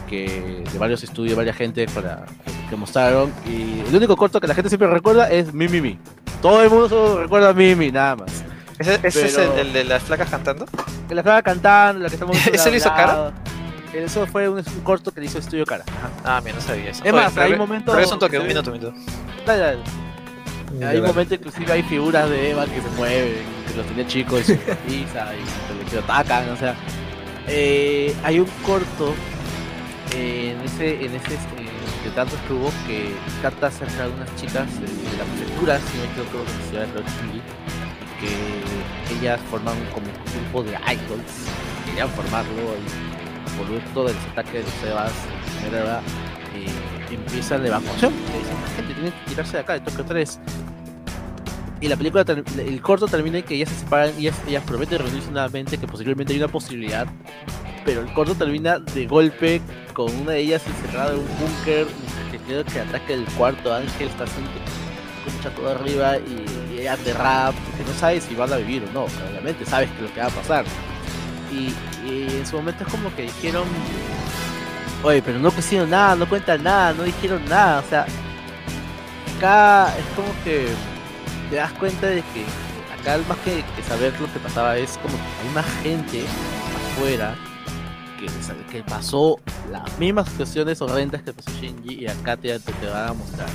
que de varios estudios, varias gente para que mostraron y el único corto que la gente siempre recuerda es Mi Mi Mi. Todo el mundo solo recuerda Mi Mi, nada más. ¿Ese, ese es Pero- el, el de las flacas cantando? Que la estaba cantando, la que estamos ¿Ese lo hizo hablado. Eso fue un, un corto que le hizo Estudio Cara. Ajá. Ah, mira, no sabía eso. Es Oye, más, pero hay momentos regresa un toque, que un minuto, un minuto. Dale, dale. Hay un momento inclusive hay figuras de Eva que se mueven, que los tiene chicos y se y que lo atacan, o sea. eh, hay un corto eh, en ese, en ese eh, de tantos que hubo que trata acerca de unas chicas de la prefectura, si no me equivoco, la ciudad de Rochili, que ellas forman como un grupo de idols, querían formarlo y por producto del ataque de los Empiezan la evacuación. Le dicen, gente tiene que tirarse de acá, de Tokio 3. Y la película, el corto termina en que ellas se separan y ellas, prometen reunirse nuevamente, que posiblemente hay una posibilidad. Pero el corto termina de golpe con una de ellas encerrada en un búnker, que creo que ataque el cuarto ángel está así, escucha todo arriba y, y aterrada, porque no sabe si van a vivir o no. Obviamente sabes que lo que va a pasar. Y en su momento es como que dijeron, Oye, pero no pusieron nada, no cuentan nada, no dijeron nada, o sea, acá es como que te das cuenta de que acá más que, saber lo que pasaba es como que hay más gente afuera que, que pasó las mismas situaciones horrendas que pasó Shinji y acá te, te, van a mostrar.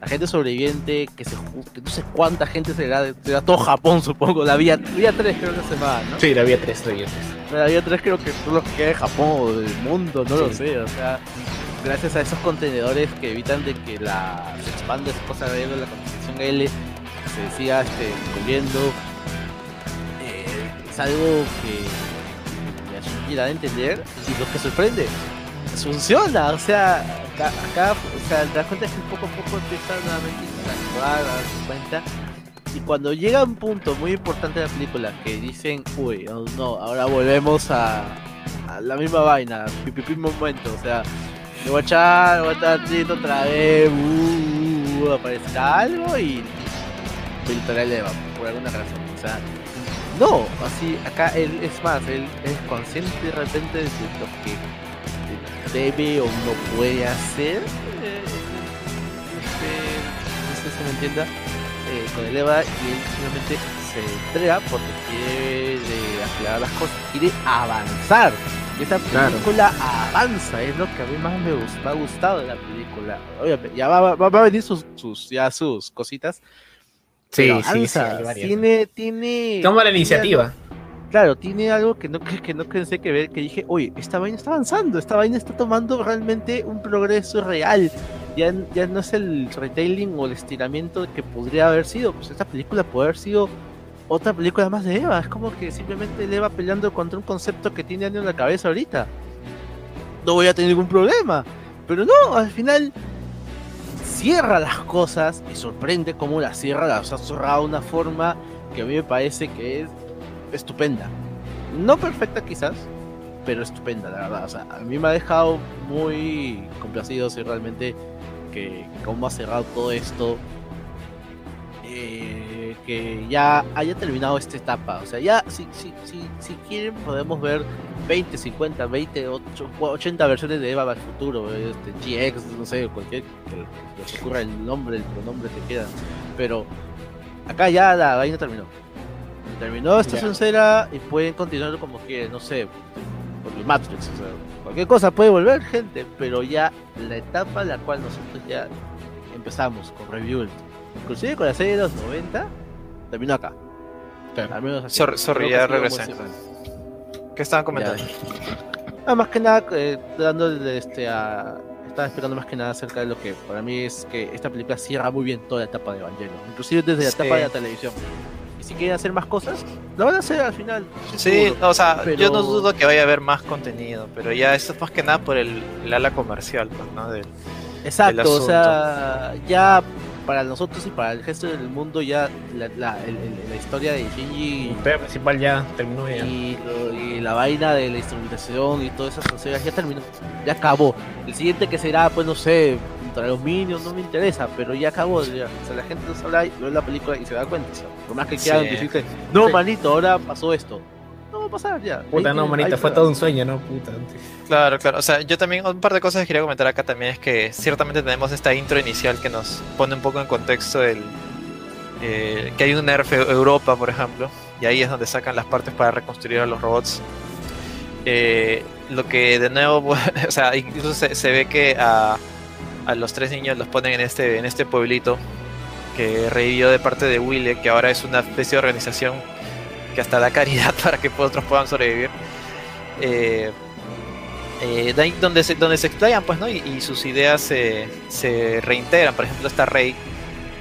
La gente sobreviviente, que se que no sé cuánta gente será, será todo Japón supongo, la vía, vía 3 creo que se va, ¿no? Sí, la vía 3, la vía medalla 3 creo que solo queda de Japón o del mundo, no lo sé, o sea, gracias a esos contenedores que evitan de que la se expanda esa cosa de la contaminación L se siga este, incluyendo, eh, es algo que me a entender y lo que sorprende, funciona, o sea, acá, o sea, te das cuenta que poco a poco empiezan nuevamente a jugar a su cuenta y cuando llega un punto muy importante de la película que dicen, uy, oh, no, ahora volvemos a, la misma vaina, pipipi momento, o sea, me voy a echar, voy a estar otra vez, uh, uh, aparecerá algo y literal le va, por alguna razón, o sea, no, así, acá él es más, él es consciente de repente de lo que debe o no puede hacer, eh, este, no sé si me entienda, eh, con el Eva y él simplemente se entrega porque quiere aclarar las cosas, quiere avanzar, Y esta Claro. película avanza, es lo que a mí más me, gust- me ha gustado de la película. Obviamente, ya va, va- va a venir sus, sus, ya sus cositas. Sí, sí, sí, tiene, tiene. Toma la tiene iniciativa. Claro, tiene algo que no, que, que no pensé que ver, que dije, oye, esta vaina está avanzando, esta vaina está tomando realmente un progreso real. Ya, ya no es el retailing o el estiramiento que podría haber sido, pues esta película puede haber sido otra película más de Eva, es como que simplemente le va peleando contra un concepto que tiene en la cabeza ahorita. No voy a tener ningún problema, pero no, al final cierra las cosas y sorprende cómo las cierra, las ha cerrado de una forma que a mí me parece que es estupenda. No perfecta quizás, pero estupenda, la verdad. O sea, a mí me ha dejado muy complacido si realmente que cómo ha cerrado todo esto. eh, que ya haya terminado esta etapa. O sea, ya si, si, si, si quieren podemos ver 20, 50, 20, 8, 80 versiones de Eva al futuro. Este, GX, no sé, cualquier que les ocurra el nombre, el pronombre que quieran. Pero acá ya la vaina terminó. Terminó esta sincera y pueden continuar como quieren, no sé, por el Matrix, o sea, cualquier cosa puede volver, gente, pero ya la etapa en la cual nosotros ya empezamos con Rebuild, inclusive con la serie de los 90, terminó acá. Claro. Al menos así. Sorry, sorry, ya regresé. ¿Qué estaban comentando? Ah, más que nada, eh, dándole este a. Estaba explicando más que nada acerca de lo que para mí es que esta película cierra muy bien toda la etapa de Evangelion, inclusive desde la Sí. etapa de la televisión. Si quieren hacer más cosas, lo van a hacer al final. Sí, seguro. o sea, Pero- yo no dudo que vaya a haber más contenido, pero ya eso es más que nada por el, el ala comercial, pues, ¿no? Del- Exacto, o sea, ya para nosotros y para el resto del mundo ya la, la, el- el- la historia de Shinji tema principal ya terminó ya. y, lo- y la vaina de la instrumentación y todas esas cosas ya terminó, ya acabó. El siguiente que será, pues no sé, contra los Minions, no me interesa, pero ya acabó. ya. O sea, la gente no sabrá y ve la película y se da cuenta. o sea, por más que quieran Sí. decirte, no, Sí. manito, ahora pasó esto. No va a pasar ya. Puta, no, ahí fue todo un sueño, ¿no? Puta. Claro, claro. O sea, yo también, un par de cosas que quería comentar acá también es que ciertamente tenemos esta intro inicial que nos pone un poco en contexto el eh, que hay un Nerf Eu- Europa, por ejemplo, y ahí es donde sacan las partes para reconstruir a los robots. Eh, lo que de nuevo, o sea, incluso se, se ve que a, a los tres niños los ponen en este, en este pueblito que revivió de parte de Wille, que ahora es una especie de organización que hasta da caridad para que otros puedan sobrevivir. Eh, eh, de ahí donde se, donde se explayan, pues, ¿no? Y, y sus ideas se, se reintegran. Por ejemplo, esta Rey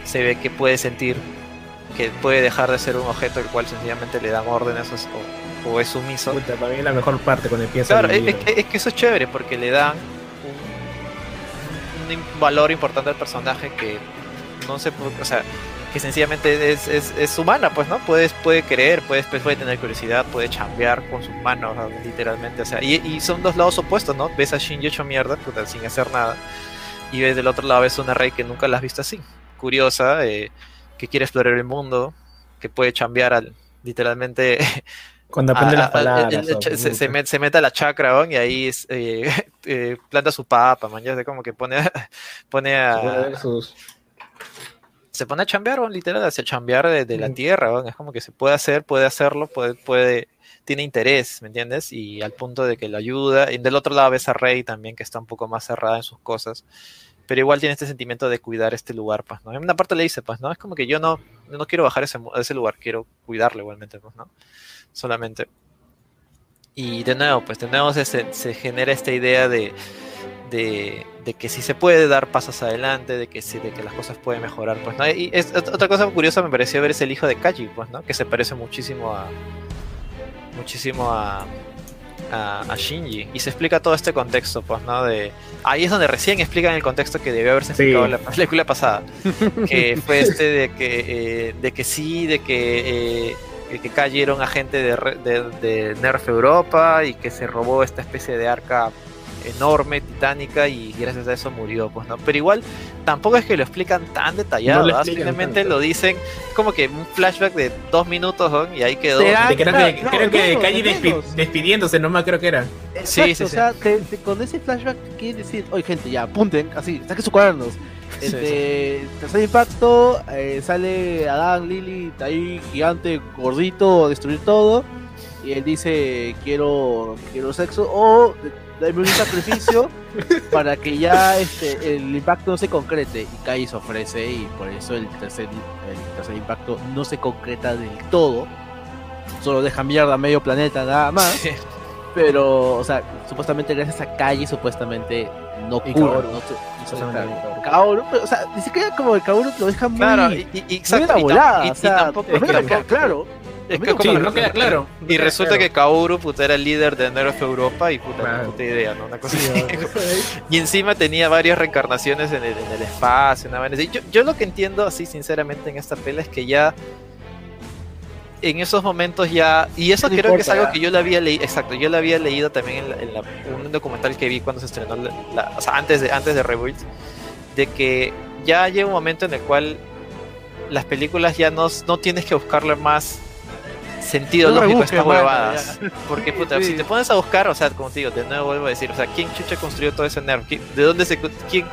se ve que puede sentir que puede dejar de ser un objeto el cual sencillamente le dan órdenes o, o es sumiso. Puta, para mí es la mejor parte cuando empieza Claro, es, es que eso es chévere porque le dan un, valor importante al personaje que no sé, por- o sea, que sencillamente es, es, es humana, pues, ¿no? Puedes, puede querer, puede, puede tener curiosidad, puede chambear con sus manos, literalmente, o sea, y, y son dos lados opuestos, ¿no? Ves a Shinji hecho mierda, puta, sin hacer nada, y ves del otro lado ves una Rey que nunca la has visto así, curiosa, eh, que quiere explorar el mundo, que puede chambear al, literalmente Cuando aprende las palabras. se, se, met- se mete a la chakra ¿no? y ahí es, eh, eh, planta su papa, man, ya sé como que pone a, pone Se pone a sus- se pone a chambear, literal, hacia chambear de, de la Mm. tierra, es como que se puede hacer, puede hacerlo, puede, puede, tiene interés, ¿me entiendes? Y al punto de que lo ayuda. Y del otro lado ves a Rey también, que está un poco más cerrada en sus cosas. Pero igual tiene este sentimiento de cuidar este lugar, pues, ¿no? En una parte le dice, pues, ¿no? Es como que yo no, no quiero bajar ese, ese lugar, quiero cuidarlo igualmente, pues, ¿no? Solamente. Y de nuevo, pues de nuevo se, genera esta idea de, de, de que si se puede dar pasos adelante, de que sí, de que las cosas pueden mejorar, pues, ¿no? Y es, ot- otra cosa curiosa me pareció ver es el hijo de Kaji, pues, ¿no? Que se parece muchísimo a muchísimo a, a, a Shinji. Y se explica todo este contexto, pues, ¿no? De, ahí es donde recién explican el contexto que debió haberse Sí. explicado en la película pasada. que fue este de que, eh, de que sí, de que, eh, que Kaji era un agente de, re- de, de Nerf Europa y que se robó esta especie de arca enorme, titánica, y gracias a eso murió, pues, ¿no? Pero igual tampoco es que lo explican tan detallado, No lo explican simplemente tanto. lo dicen como que un flashback de dos minutos ¿no? y ahí quedó. Creo claro, que, no, creo que menos, Kaji despi- despidiéndose nomás creo que era. Sí, Exacto, sí, o sí. sea, te- te- con ese flashback quiere decir, oye gente, ya apunten, así, saquen sus cuadernos. Sí, Este, tercer impacto, eh, sale Adán, Lily, ahí gigante, gordito, a destruir todo. y él dice quiero quiero sexo o dame un sacrificio para que ya este el impacto no se concrete. Y Kai se ofrece y por eso el tercer el tercer impacto no se concreta del todo. Solo deja mierda a medio planeta nada más. Pero o sea supuestamente gracias a Kai supuestamente no ocurre Kaoru. no se- no. Kaoru. Pero, o sea ni siquiera como el Kaoru lo deja muy Claro, y, y- muy exacto, en la y y- o y sea, tampoco es que- quedó claro es que no- Sí, no queda claro. no Y queda resulta claro. que Kaoru puta, era el líder de Nerf Europa y puta, no puta idea, ¿no? Una cosa Sí, así. ¿no? Y encima tenía varias reencarnaciones en el, en el espacio. Una así. yo, yo lo que entiendo así sinceramente en esta pela es que ya en esos momentos ya y eso No creo que es algo que yo lo había leído exacto yo lo había leído también en, la- en la- un documental que vi cuando se estrenó la- o sea, antes de antes de Rebuild de que ya llega un momento en el cual las películas ya no, no tienes que buscarle más sentido No lógico estas huevadas porque puta, Sí. si te pones a buscar, o sea, como te digo, de nuevo vuelvo a decir, o sea, ¿quién chucha construyó todo ese nerf? ¿Quién- ¿De dónde se quién,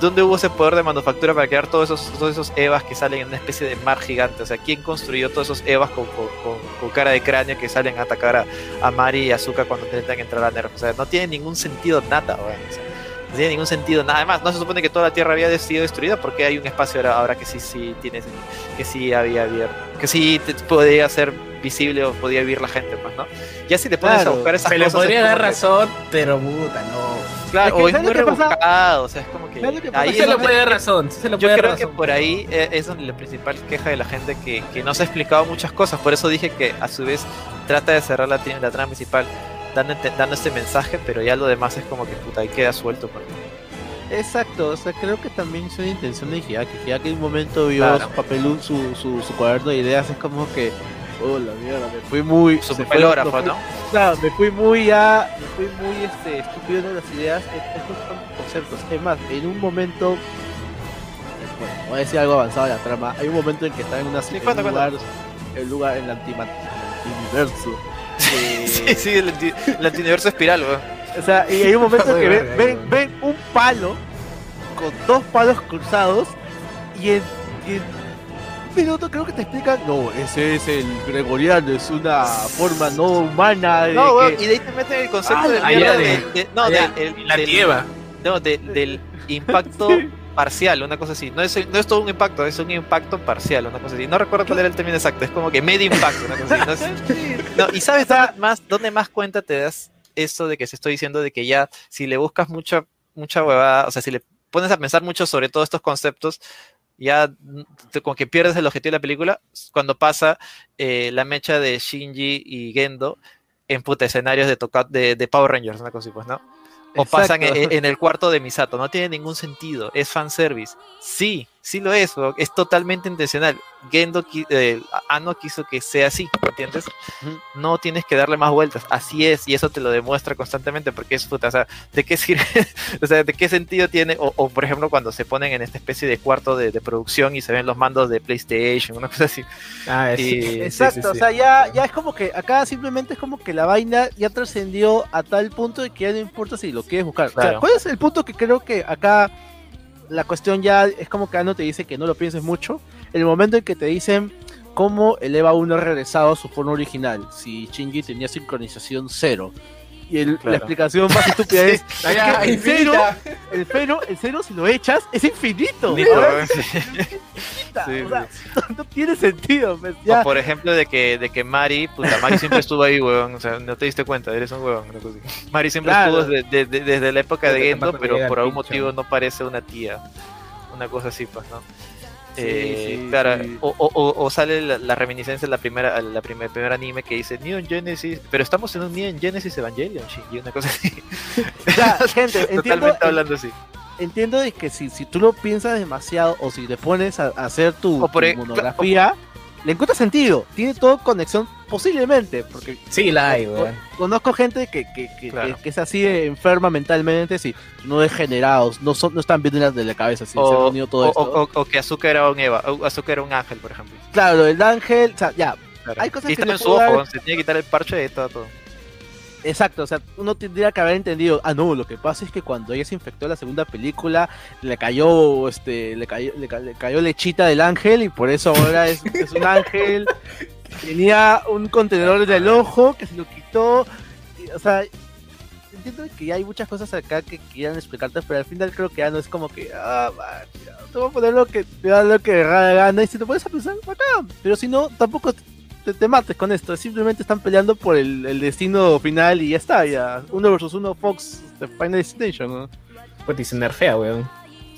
dónde hubo ese poder de manufactura para crear todos esos, todos esos Evas que salen en una especie de mar gigante? O sea, ¿quién construyó todos esos Evas con, con, con- con cara de cráneo que salen a atacar a, a Mari y Azuka cuando intentan entrar a nerf? O sea, no tiene ningún sentido nada, weón. O sea, no tiene ningún sentido nada. Además, no se supone que toda la Tierra había sido destruida porque hay un espacio ahora, ahora que sí, sí tiene, que sí había abierto, que sí te- podía ser visible o podía vivir la gente, pues, ¿no? Ya si te pones Claro, a buscar esas Se le cosas, podría es dar como que- razón, pero puta, no. Claro, Es que, o es ¿sabes muy rebuscado, o sea, es como que ahí se le puede dar razón. se yo puede creo que por ahí eh, es donde la principal queja de la gente que, que no se ha explicado muchas cosas, por eso dije que a su vez trata de cerrar la, la trama principal dando, dando este mensaje, pero ya lo demás es como que puta, ahí queda suelto. pues. Exacto, o sea, creo que también es una intención de Hideaki. Hideaki en un momento vio Claro. su papelú, su, su, su cuaderno de ideas, es como que, oh la mierda, me fui muy. Su fue- fui- ¿no? Claro, me fui muy ya, me fui muy este, estúpido de las ideas. Es- Estos son conceptos. Es más, en un momento, bueno, voy a decir algo avanzado de la trama. Hay un momento en que está en una Sí, en cuenta, un cuenta. lugar, el lugar en el antima- universo. eh, Sí, sí, el, anti- el antiuniverso espiral, weón. O sea, y hay un momento Muy que ven, ven, ven un palo con dos palos cruzados y en, y en minuto creo que te explican, no, ese es el gregoriano, es una forma no humana de No, que... y de ahí te meten el concepto Ah, de mierda de- de, de- no, allá, del- el- La lleva. no, de- del impacto parcial, una cosa así. No es, no es todo un impacto, es un impacto parcial, una cosa así. No recuerdo cuál era el término exacto, es como que medio impacto, una cosa así. No es- no, y sabes dónde más, dónde más cuenta te das eso de que se estoy diciendo de que ya si le buscas mucha, mucha huevada, o sea, si le pones a pensar mucho sobre todos estos conceptos, ya como que pierdes el objetivo de la película cuando pasa eh, la mecha de Shinji y Gendo en puta escenarios de, toca de, de Power Rangers, una cosa así, pues, ¿no? O pasan en, en el cuarto de Misato. No tiene ningún sentido. Es fanservice. Sí, sí lo es. Es totalmente intencional. Gendo, eh, Ano quiso que sea así, ¿entiendes? No tienes que darle más vueltas. Así es, y eso te lo demuestra constantemente porque es puta. O sea, ¿de qué sirve? o sea, ¿de qué sentido tiene? O, o, por ejemplo, cuando se ponen en esta especie de cuarto de, de producción y se ven los mandos de PlayStation, una cosa así. Ah, es- Y- sí, sí, Exacto, sí, o sea, ya, ya es como que acá simplemente es como que la vaina ya trascendió a tal punto de que ya no importa si lo quieres buscar. O sea, Claro. ¿cuál es el punto que creo que acá la cuestión ya es como que Ano te dice que no lo pienses mucho? El momento en que te dicen cómo el EVA 1 ha regresado a su forma original, si Shinji tenía sincronización cero. Y el- Claro. la explicación más estúpida Sí. es Ah, que el cero, el cero, el cero si lo echas es infinito. Listo, Infinita, Sí, o sea, no, tiene sentido. pues, O ya. por ejemplo, de que, de que Mari, puta, Mari siempre estuvo ahí, weón. O sea, no te diste cuenta, eres un cosa así. Mari siempre Claro. estuvo desde, desde- desde la época de Gendo, pero por algún pincho. motivo no parece una tía. Una cosa así, pues, ¿no? Sí, Eh, sí, claro, sí. O, o- o- o sale la, la reminiscencia de la primera, la primer, primer anime que dice Neon Genesis, pero estamos en un Neon Genesis Evangelion, Shinji, una cosa así. Ya, gente, entiendo, Totalmente hablando así. Entiendo de que si, si tú lo piensas demasiado o si te pones a, a hacer tu, O por tu monografía, le encuentra sentido. Tiene todo conexión posiblemente, porque Sí, la hay, weón. conozco gente que, que, que, Claro. que- que es así de enferma mentalmente, sí, no degenerados, no son, no están bien de la, de la cabeza, ser O, unido todo o- esto. o- o que Azúcar era un Eva, o Azúcar era un ángel, por ejemplo. Claro, el ángel, o sea, ya, Claro. Hay cosas y que en su ojo, dar- se tiene que quitar el parche y todo, todo. Exacto, o sea, uno tendría que haber entendido, ah no, lo que pasa es que cuando ella se infectó en la segunda película, le cayó, este, le cayó, le, ca- le cayó lechita del ángel y por eso ahora es, es un ángel. tenía un contenedor en el ojo que se lo quitó. y, o sea, entiendo que ya hay muchas cosas acá que quieran explicarte, pero al final creo que ya no es como que, ah, man, te voy a poner lo que te da lo que gana y si te puedes pensar, bacán. Pero si no, tampoco te, te mates con esto. Simplemente están peleando por el, el destino final y ya está, ya. Uno versus uno Fox de Final Destination, ¿no? Pues dice nerfea, weón.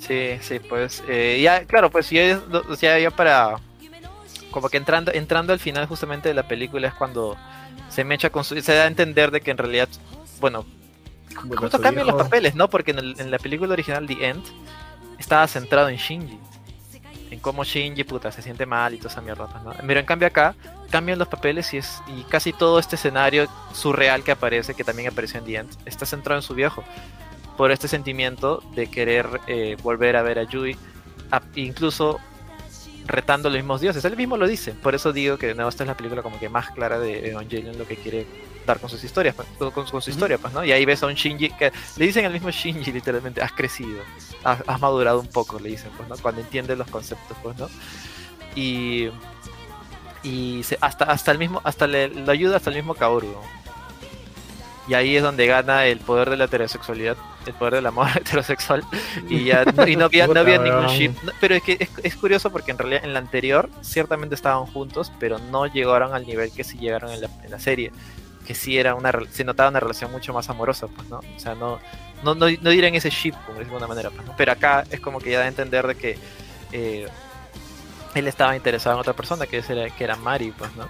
Sí, sí, pues eh, ya, claro, pues ya, ya, ya para como que entrando entrando al final justamente de la película es cuando se mecha con su, se da a entender de que en realidad, bueno, justo cambian los papeles, ¿no? Porque en, el- en la película original The End estaba centrado en Shinji, en cómo Shinji puta se siente mal y toda esa mierda, ¿no? Pero en cambio acá cambian los papeles y es y casi todo este escenario surreal que aparece, que también apareció en The End, está centrado en su viejo por este sentimiento de querer eh, volver a ver a Yui, a- incluso retando los mismos dioses. Él mismo lo dice, por eso digo que de nuevo esta es la película como que más clara de Evangelion lo que quiere con sus historias, pues, con, con- su historia, pues, ¿no? Y ahí ves a un Shinji que le dicen al mismo Shinji literalmente, has crecido, has, has madurado un poco, le dicen, pues, ¿no? Cuando entiende los conceptos, pues, ¿no? Y y se- hasta hasta el mismo hasta le, lo ayuda hasta el mismo Kaoru. Y ahí es donde gana el poder de la heterosexualidad, el poder del amor heterosexual. Y ya no, y no había, no había ningún ship. No, pero es que es, es curioso porque en realidad en la anterior ciertamente estaban juntos, pero no llegaron al nivel que sí llegaron en la, en la serie. Que sí era una se notaba una relación mucho más amorosa, pues, ¿no? O sea, no, no, no, no dirán ese ship, como de alguna manera, pues, ¿no? Pero acá es como que ya da a entender de que eh, él estaba interesado en otra persona, que, era, que era Mari, pues, ¿no?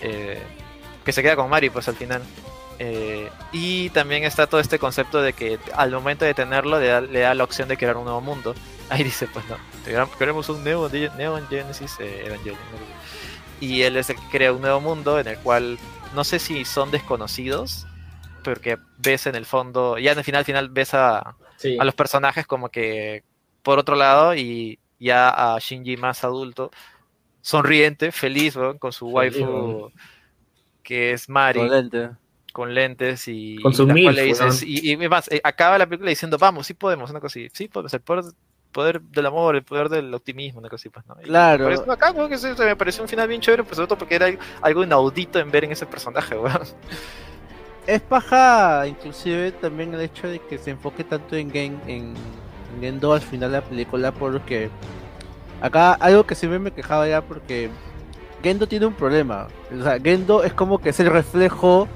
Eh, que se queda con Mari, pues, al final. Eh, y también está todo este concepto de que al momento de tenerlo le da, le da la opción de crear un nuevo mundo. Ahí dice, pues no, queremos- un Neon, Neon Genesis eh, Evangelion. ¿no? Y él es el que crea un nuevo mundo en el cual no sé si son desconocidos, porque ves en el fondo, ya en el final, al final ves a, Sí. a los personajes como que por otro lado y ya a Shinji más adulto, sonriente, feliz, con su Feliz, waifu que es Mari. Con lentes y, Con y la cual le dices, y, y más, eh, acaba la película diciendo, vamos, sí podemos, una cosa así, sí podemos, el poder, poder del amor, el poder del optimismo, una cosa así, pues, ¿no? Y Claro. Por eso acá, weón, que se, se me pareció un final bien chévere, pues sobre todo porque era algo inaudito en ver en ese personaje, weón. Es paja, inclusive también el hecho de que se enfoque tanto en Gen, en, en Gendo al final de la película, porque acá algo que siempre me quejaba era porque Gendo tiene un problema. O sea, Gendo es como que es el reflejo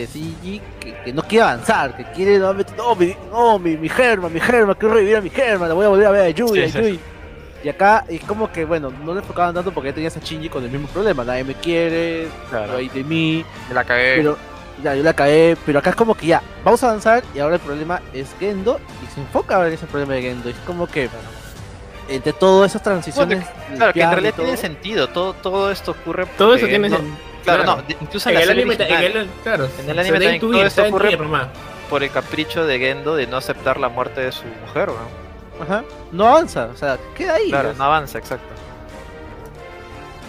de Shinji que, que no quiere avanzar, que quiere nuevamente, no, mi, no, mi, mi Germa, mi Germa, quiero revivir a mi Germa, la voy a volver a ver a Yui, Sí, a sí. Yui. Y acá es como que, bueno, no le enfocaban tanto porque ya tenías a Shinji con el mismo problema, nadie me quiere, no hay de mí, Me la cagué. pero ya yo la cagué, pero acá es como que ya, vamos a avanzar y ahora el problema es Gendo y se enfoca ahora en ese problema de Gendo. Es como que entre todas esas transiciones. del claro, que en realidad todo, tiene sentido, todo, todo esto ocurre Todo eso tiene no- sen- Claro, claro. no, de- incluso en En la el anime, original, en el, claro, En el se anime también todo está esto ocurre- por el capricho de Gendo de no aceptar la muerte de su mujer, weón. Ajá, no avanza, o sea, queda ahí. Claro, no avanza, exacto.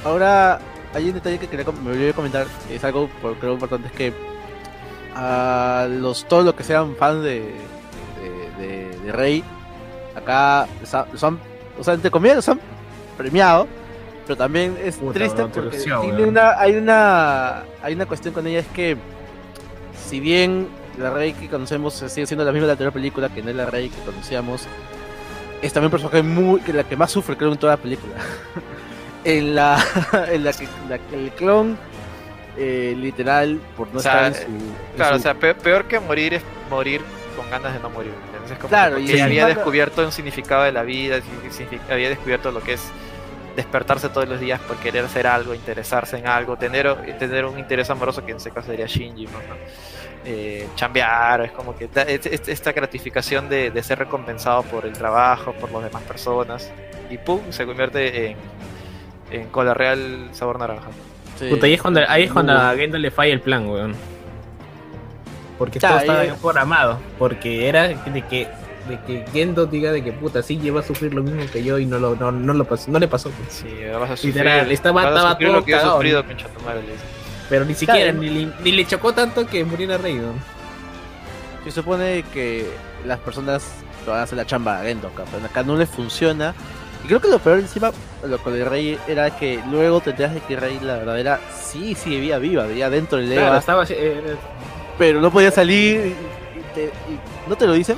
Ahora, hay un detalle que quería, com- me olvidé comentar, es algo por- creo importante, es que a los todos los que sean fans de, de, de- de Rey, acá han, o sea, entre comillas, los han premiado, pero también es Puta, triste porque lució, tiene weón. una, hay una hay una cuestión con ella, es que si bien la Rey que conocemos sigue siendo la misma de la anterior película, que no es la Rey que conocíamos, es también un personaje muy, que la que más sufre creo en toda la película. en la en la que, la que el clon eh, literal por no O sea, estar en su, en Claro, su- o sea, pe- peor que morir es morir con ganas de no morir. ¿me entiendes? Es como Claro, que y había Manda- descubierto un significado de la vida, había descubierto lo que es despertarse todos los días por querer hacer algo, interesarse en algo, tener, tener un interés amoroso que en ese caso sería Shinji, ¿no? Eh, chambear, es como que ta- es- es- esta gratificación de, de ser recompensado por el trabajo, por las demás personas, y pum, se convierte en, en cola real sabor naranja. sí. Puta, ahí es cuando, ahí es cuando a Gendo le falla el plan, weón. Porque todo estaba bien programado. Porque era de que, de que Gendo diga de que puta, sí lleva a sufrir lo mismo que yo y no, lo, no, no, lo pasó, no le pasó. pues. Sí, vas a sufrir, Literal, estaba- vas a estaba sufrir todo lo que cagado, sufrido, dice. Pero ni siquiera, Claro. ni, le- ni le chocó tanto que muriera Rey, weón. Se supone que las personas lo van a hacer la chamba a Gendo acá, pero acá no le funciona Y creo que lo peor encima, lo con el rey, era que luego te enteras de que Rey, la verdadera, sí, sí, vivía viva, vivía dentro del Claro, Eva, estaba. eh, pero no podía salir y, y te- y no te lo dicen,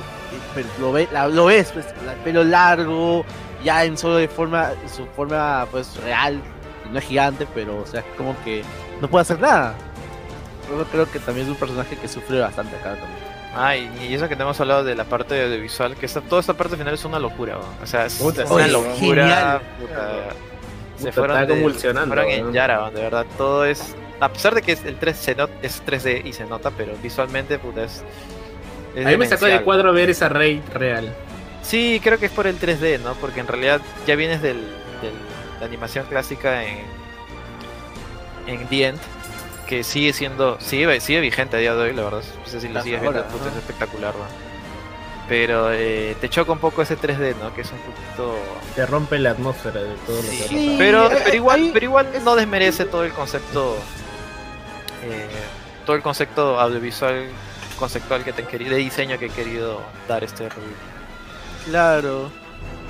pero lo, ve, la- lo ves, pues, el pelo largo, ya en solo de forma, su forma pues real, no es gigante, pero o sea, como que no puede hacer nada. Yo creo que también es un personaje que sufre bastante acá también. Ah, y, eso que te hemos hablado de la parte audiovisual, que esta, toda esta parte final es una locura, o sea, es Puta, una locura. puta. Se Puta, fueron, de- convulsionando, fueron en. Yara, de verdad, todo es... A pesar de que es, el 3 se not- es 3D y se nota, pero visualmente, puta, es... es A mí me sacó de cuadro ver esa Rey real. Sí, creo que es por el 3D, ¿no? Porque en realidad ya vienes del, del- la animación clásica en, en The End, que sigue siendo, sigue, sigue vigente a día de hoy, la verdad. No sé si lo sigues viendo, es espectacular, ¿no? Pero eh, te choca un poco ese 3D, ¿no? Que es un poquito... Te rompe la atmósfera de todo lo que Sí. ha Pero, eh, pero igual, pero igual no desmerece todo el concepto, eh, todo el concepto audiovisual, conceptual que te de diseño que he querido dar este review. Claro.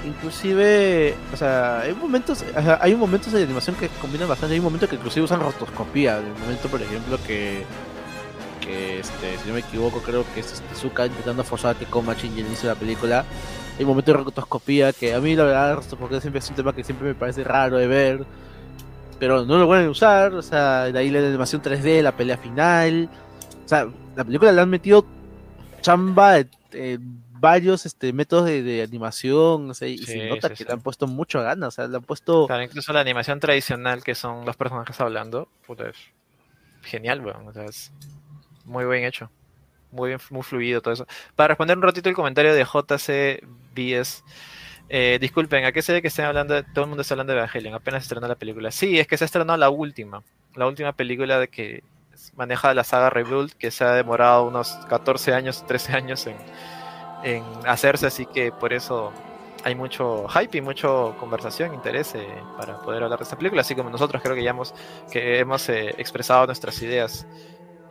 Inclusive, o sea, hay momentos, hay momentos de animación que combinan bastante, hay momentos que inclusive usan rotoscopía, el momento por ejemplo que que este, si no me equivoco, creo que es este, Zuka intentando forzar a que coma Shinji al inicio de la película. Hay momentos de rotoscopía que a mí la verdad rotoscopía siempre es un tema que siempre me parece raro de ver. Pero no lo pueden usar, o sea, de ahí la animación 3D, la pelea final. O sea, la película le han metido chamba de, eh, varios este, métodos de, de animación, o sea, y Sí, se nota sí, que sí. le han puesto mucho ganas, o sea, le han puesto... Claro, incluso la animación tradicional que son los personajes hablando, puta, es genial, weón. O sea, es muy bien hecho. Muy bien, muy fluido todo eso. Para responder un ratito el comentario de JCBS. Eh, disculpen, ¿a qué se ve que estén hablando? de- todo el mundo está hablando de Evangelion, apenas estrenó la película. Sí, es que se estrenó la última. La última película de que maneja la saga Rebuild, que se ha demorado unos 14 años, 13 años en, en hacerse, así que por eso hay mucho hype y mucho conversación, interés eh, para poder hablar de esta película, así como nosotros creo que ya hemos, que hemos eh, expresado nuestras ideas.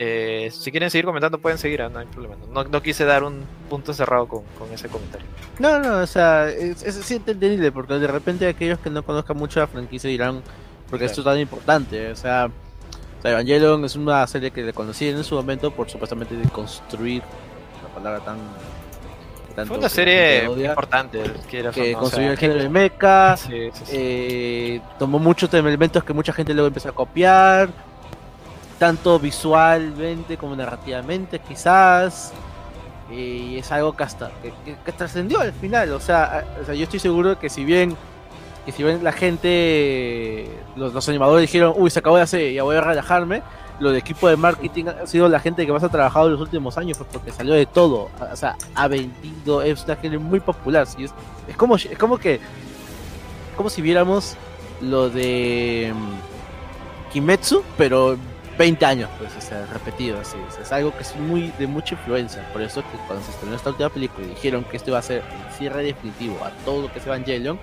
Eh, si quieren seguir comentando pueden seguir, ah, no hay problema. No, no quise dar un punto cerrado con, con ese comentario. No, no, o sea, es, es, es entendible, porque de repente aquellos que no conozcan mucho la franquicia dirán, porque esto es tan importante, o sea, o sea, Evangelion es una serie que le conocí en su momento por supuestamente de construir la palabra tan... tanto Fue una serie odia, importante, que o construyó sea, el género de mecha, sí, sí, sí. eh, tomó muchos elementos que mucha gente luego empezó a copiar, tanto visualmente como narrativamente quizás, y es algo que hasta que, que- que trascendió al final, o sea, a- o sea, yo estoy seguro que si bien que si bien la gente, los, los animadores dijeron, uy, se acabó de hacer, ya voy a relajarme, lo de equipo de marketing ha sido la gente que más ha trabajado en los últimos años, pues, porque salió de todo, o sea, ha vendido, es una gente muy popular, es, es como es como que como si viéramos lo de mm, Kimetsu, pero 20 años, pues, o sea, repetido así. es algo que es muy de mucha influencia. Por eso que cuando se estrenó esta última película y dijeron que esto iba a ser el cierre definitivo a todo lo que es Evangelion,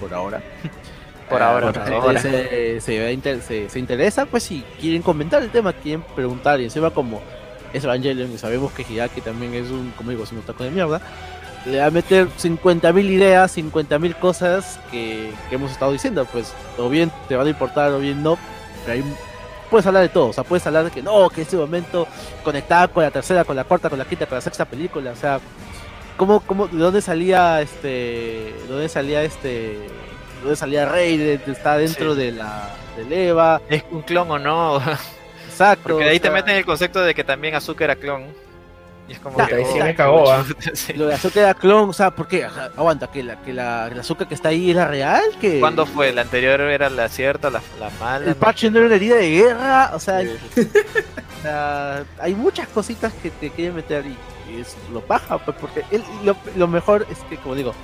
por ahora. Por ahora, la por ahora. Se, se, inter- se- se interesa, pues si quieren comentar el tema, quieren preguntar, y encima como es Evangelion y sabemos que Hideaki también es un, como digo, es un taco de mierda, le va a meter 50.000 ideas, 50.000 cosas que, que hemos estado diciendo, pues o bien te van a importar o bien no, pero ahí puedes hablar de todo, o sea, puedes hablar de que no, que en este momento conectaba con la tercera, con la cuarta, con la quinta, con la sexta película, o sea, ¿cómo, cómo, de dónde salía este, de dónde salía este, de dónde salía Rey, de, de- está dentro Sí. de la, del Eva, ¿Es un clon o no? exacto, Porque de ahí o te meten el concepto de que también Azuka era clon. Y es como Claro, que, ahí sí oh, me cagó, ah. sí. Lo de Azuka era clon, o sea, ¿por qué? Aguanta, que la, que la, la Azuka que está ahí era real, que ¿Cuándo fue? ¿La anterior era la cierta, la, la mala? el parche no era una herida de guerra, o sea, Sí, o sea, hay muchas cositas que te quieren meter y es lo paja, pues porque él- lo, lo mejor es que, como digo,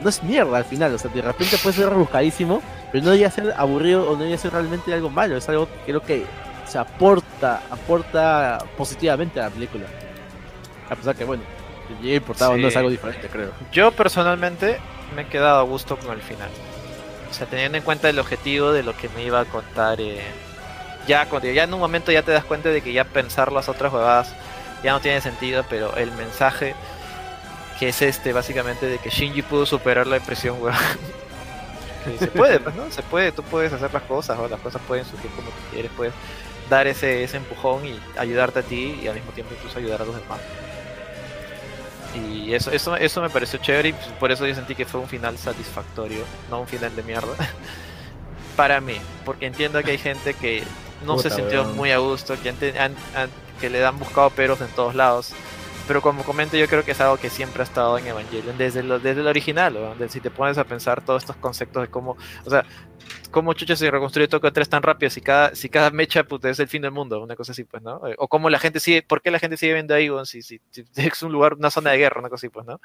no es mierda al final, o sea, de repente puede ser rebuscadísimo, pero no debería ser aburrido o no debería ser realmente algo malo, es algo que creo que se aporta, aporta positivamente a la película. A pesar que, bueno, que importado no es algo diferente, creo. Yo personalmente me he quedado a gusto con el final. O sea, teniendo en cuenta el objetivo de lo que me iba a contar. eh, ya, cuando, ya en un momento ya te das cuenta de que ya pensar las otras huevadas ya no tiene sentido, pero el mensaje que es este, básicamente, de que Shinji pudo superar la depresión, weón. Se puede, pues, ¿no? Se puede, tú puedes hacer las cosas, o las cosas pueden surgir como tú quieres, puedes dar ese, ese empujón y ayudarte a ti y al mismo tiempo incluso ayudar a los demás. Y eso, eso, eso me pareció chévere y pues, por eso yo sentí que fue un final satisfactorio, no un final de mierda. Para mí, porque entiendo que hay gente que no se sintió weón. muy a gusto, que, han- han- han- que le han buscado peros en todos lados. Pero como comento, yo creo que es algo que siempre ha estado en Evangelion desde, lo, desde el original. Si te pones a pensar todos estos conceptos de cómo, o sea, cómo chucha se reconstruye Tokio 3 tan rápido si cada, si cada mecha puta, es el fin del mundo, una cosa así, pues, ¿no? Eh, O cómo la gente sigue, ¿por qué la gente sigue viendo ahí, weón? Si, si, si es un lugar, una zona de guerra, una cosa así, pues, ¿no?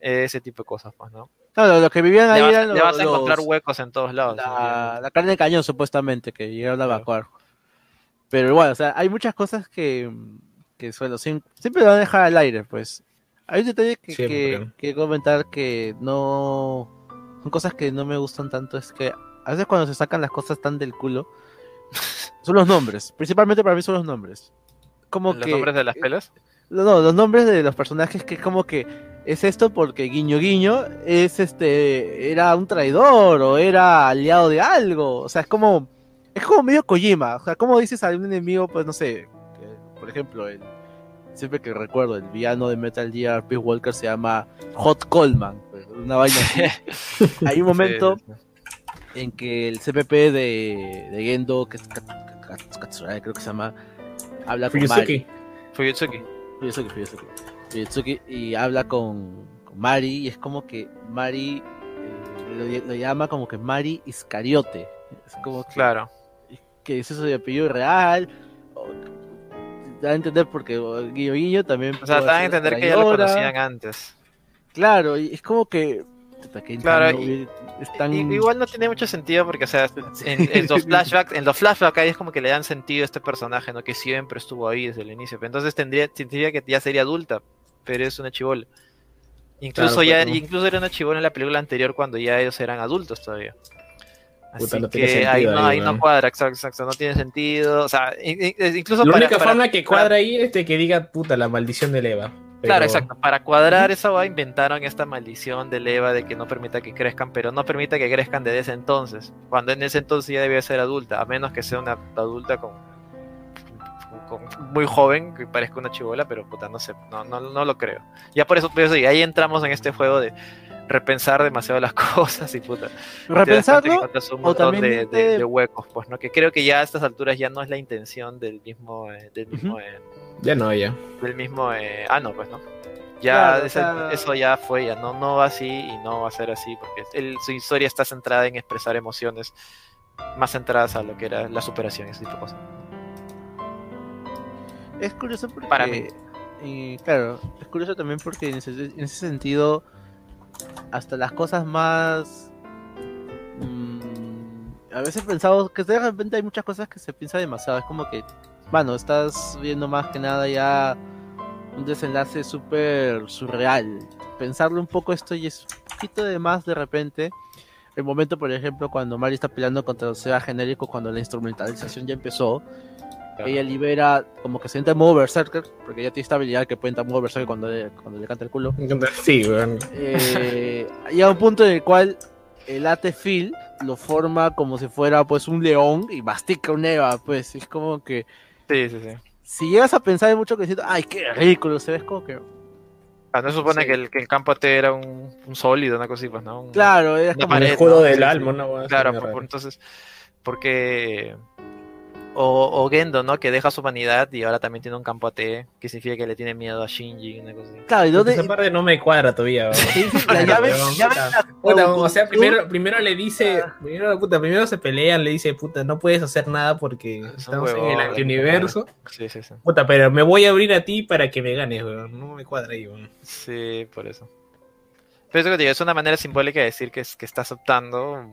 Ese tipo de cosas, pues, ¿no? Claro, los que vivían ahí Le vas, eran le los, vas a encontrar los- huecos en todos lados. la, la carne de cañón, supuestamente, que llegaron a evacuar. Pero igual, o sea, hay muchas cosas que, que suelo, siem- siempre lo van a dejar al aire, pues. Hay un detalle que, que, que comentar que no. Son cosas que no me gustan tanto, es que a veces cuando se sacan las cosas tan del culo, son los nombres. Principalmente para mí son los nombres. Como ¿Los que, nombres de las pelas? no, no, los nombres de los personajes que es como que es esto porque guiño guiño es este era un traidor o era aliado de algo, o sea, es como es como medio Kojima, o sea, como dices a un enemigo, pues no sé, que, por ejemplo, el siempre que recuerdo el villano de Metal Gear Peace Walker se llama Hot Coleman, pues, una vaina así. Hay un momento Sí, en que el CPP de, de Gendo, que es Kat- Kat- Katsuragi, creo que se llama, habla con Mari. Fuyusuki. Fuyutsuki. Fuyutsuki, Fuyutsuki. Fuyutsuki, y habla con, con Mari y es como que Mari eh, lo, lo llama como que Mari Iscariote. Es como que, Claro. Que es eso de apellido real. o- Da a entender porque Guillo Guillo también. O sea, dan a entender que ya lo conocían antes. Claro, y es como que. Claro, y- es tan- Igual no tiene mucho sentido porque, o sea, en, en los flashbacks, en los flashbacks ahí es como que le dan sentido a este personaje, ¿no? Que siempre estuvo ahí desde el inicio. Pero Entonces tendría, tendría que ya sería adulta, pero es una chivola. Incluso Claro, ya, pero- incluso era una chivola en la película anterior cuando ya ellos eran adultos todavía. Puta, Así no tiene que sentido ahí no, ahí, cuadra, exacto, exacto, no tiene sentido. O sea, in- in- incluso La para- única para- forma que para- cuadra ahí es de que diga, puta, la maldición de Eva. Claro, exacto. Para cuadrar esa va inventaron esta maldición de Eva de que no permita que crezcan, pero no permita que crezcan desde ese entonces. Cuando en ese entonces ya debía ser adulta, a menos que sea una adulta con, con- muy joven, que parezca una chivola, pero puta, no sé, no, no, no lo creo. Ya por eso, por eso, y ahí entramos en este juego de repensar demasiado las cosas y puta. te Repensarlo encuentras un o montón también de, de- de huecos, pues, ¿no? Que creo que ya a estas alturas ya no es la intención del mismo, eh, del mismo, Ujú. eh, Ya no, ya. del mismo eh, ah no pues no ya Claro, o esa- sea- eso ya fue ya no no va así y no va a ser así porque él- su historia está centrada en expresar emociones más centradas a lo que era la superación y ese tipo de cosas Es curioso porque. Para mí. y, claro, es curioso también porque en ese, en ese sentido, hasta las cosas más. mm, a veces pensamos que de repente hay muchas cosas que se piensa demasiado. Es como que, bueno, estás viendo más que nada ya un desenlace súper surreal. Pensarlo un poco esto y es un poquito de más de repente. El momento, por ejemplo, cuando Mari está peleando contra el Seba genérico, cuando la instrumentalización ya empezó, ella libera, como que se entra en modo berserker, porque ella tiene esta habilidad que puede entrar en modo berserker cuando le, cuando le canta el culo. Sí, weón. Eh, llega un punto en el cual el Atefil lo forma como si fuera pues un león y mastica un Eva, pues es como que sí sí sí si llegas a pensar en mucho que dices, ay, qué ridículo, se ve es como que... Ah, no se supone Sí. que, el, que el campo T era un, un sólido una cosa así pues no Un- Claro, es Una como... El ¿no? del Sí, alma, así claro por- por- entonces porque o, o Gendo no que deja su humanidad y ahora también tiene un campo AT que significa que le tiene miedo a Shinji una cosa así Claro, y donde... Esa parte no me cuadra todavía, la llave- o sea, primero, primero le dice, primero, puta, primero se pelean, le dice, puta, no puedes hacer nada porque un estamos en el antiuniverso. sí sí sí Puta, pero me voy a abrir a ti para que me ganes, weón. No me cuadra ahí, weón. Sí, por eso. Pero eso que te digo, es una manera simbólica de decir que, es- que está aceptando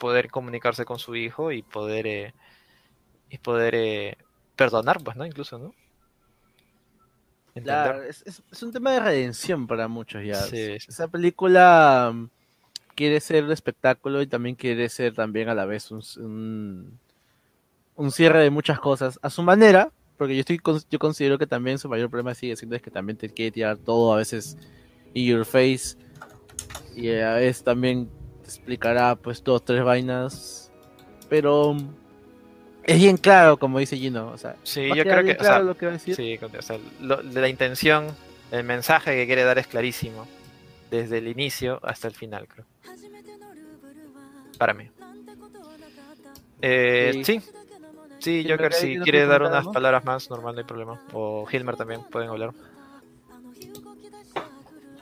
poder comunicarse con su hijo y poder eh, y poder eh, perdonar, pues, ¿no? Incluso, ¿no? Claro, es, es- es un tema de redención para muchos ya. Sí, sí. Esa película mm, quiere ser un espectáculo y también quiere ser también a la vez un, un, un cierre de muchas cosas a su manera, porque yo estoy yo considero que también su mayor problema sigue siendo es que también te quiere tirar todo a veces y Your Face. Y a veces también te explicará pues dos, tres vainas. Pero es bien claro, como dice Gino. O sea, Sí, yo creo que, o sea, claro lo que va a decir. Sí, o sea, lo- la intención, el mensaje que quiere dar es clarísimo. Desde el inicio hasta el final, creo. Para mí. Eh, Sí. sí, yo creo ¿tienes que si quiere dar unas no? palabras más, normal, no hay problema. O Hilmer también, pueden hablar.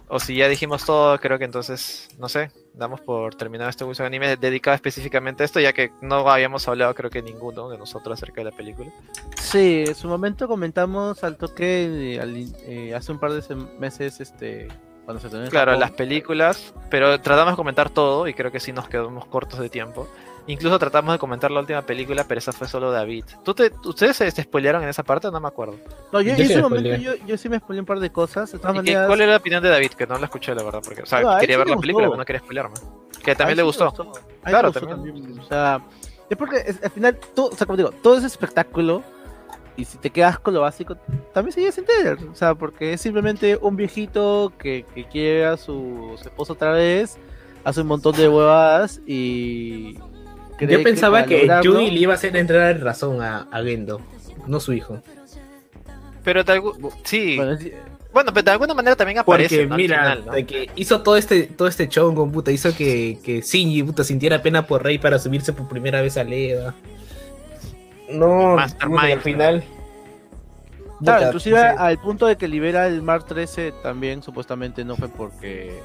O si ya dijimos todo, creo que entonces, no sé, damos por terminado este Wilson Anime dedicado específicamente a esto, ya que no habíamos hablado, creo que ninguno de nosotros acerca de la película. Sí, en su momento comentamos al toque eh, al eh, hace un par de meses, este, cuando se Claro, Japón. las películas, pero tratamos de comentar todo y creo que sí nos quedamos cortos de tiempo. Incluso tratamos de comentar la última película, pero esa fue solo David. ¿Tú te, ¿Ustedes se, se spoilearon en esa parte? No me acuerdo. No, yo, Yo en sí ese me momento yo, yo sí me spoilé un par de cosas. De todas ¿Y qué- maneras, ¿Cuál era la opinión de David? Que no la escuché, la verdad, porque o sea, No, quería ver la película, pero no quería spoilearme. Que también le gustó. Claro, gustó también. O sea, es porque es- al final, todo, o sea, como digo, todo es espectáculo. Y si te quedas con lo básico, también se llega a entender. O sea, porque es simplemente un viejito que, que quiere a su, su esposa otra vez, hace un montón de huevadas y. cree Yo pensaba que lograrlo- Yui le iba a hacer entrar en razón a, a Gendo, no su hijo. Pero de algu- sí, bueno, pero de alguna manera también aparece Porque mira, final, ¿no? de que hizo todo este, todo este chongo, puta, hizo que, que Shinji puta, sintiera pena por Rey para subirse por primera vez a Leva. No, puta, al final. Claro, inclusive al punto de que libera el Mar 13 también supuestamente no fue porque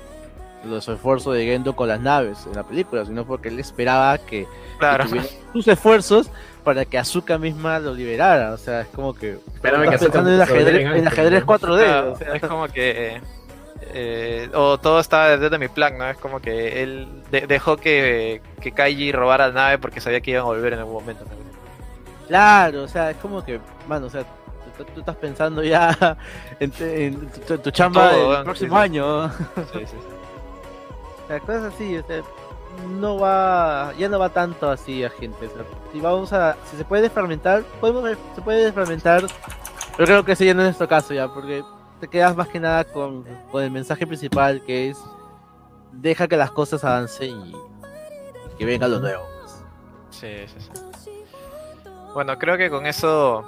los esfuerzos de Gendo con las naves en la película, sino porque él esperaba que, que Claro. tuviera sus esfuerzos para que Azuka misma lo liberara. O sea, es como que Esperaba que en ajedrez, en ajedrez ¿no? 4D. Claro, o sea, es como que. eh, eh, o todo estaba desde mi plan, ¿no? Es como que él de- dejó que, que Kaiji robara la nave porque sabía que iban a volver en algún momento. ¿no? Claro, o sea, es como que, mano, o sea, tú, tú estás pensando ya en, te- en tu, tu chamba Todo, del bueno, próximo sí, sí. año. Sí, sí, sí. O sea, cosas así, no va, ya no va tanto así a gente. o si vamos a, si se puede desfragmentar, podemos, se puede desfragmentar, pero creo que ese ya no es nuestro caso ya, porque te quedas más que nada con, con el mensaje principal que es deja que las cosas avancen y, y que venga lo nuevo. pues. Sí, sí, sí. Bueno, creo que con eso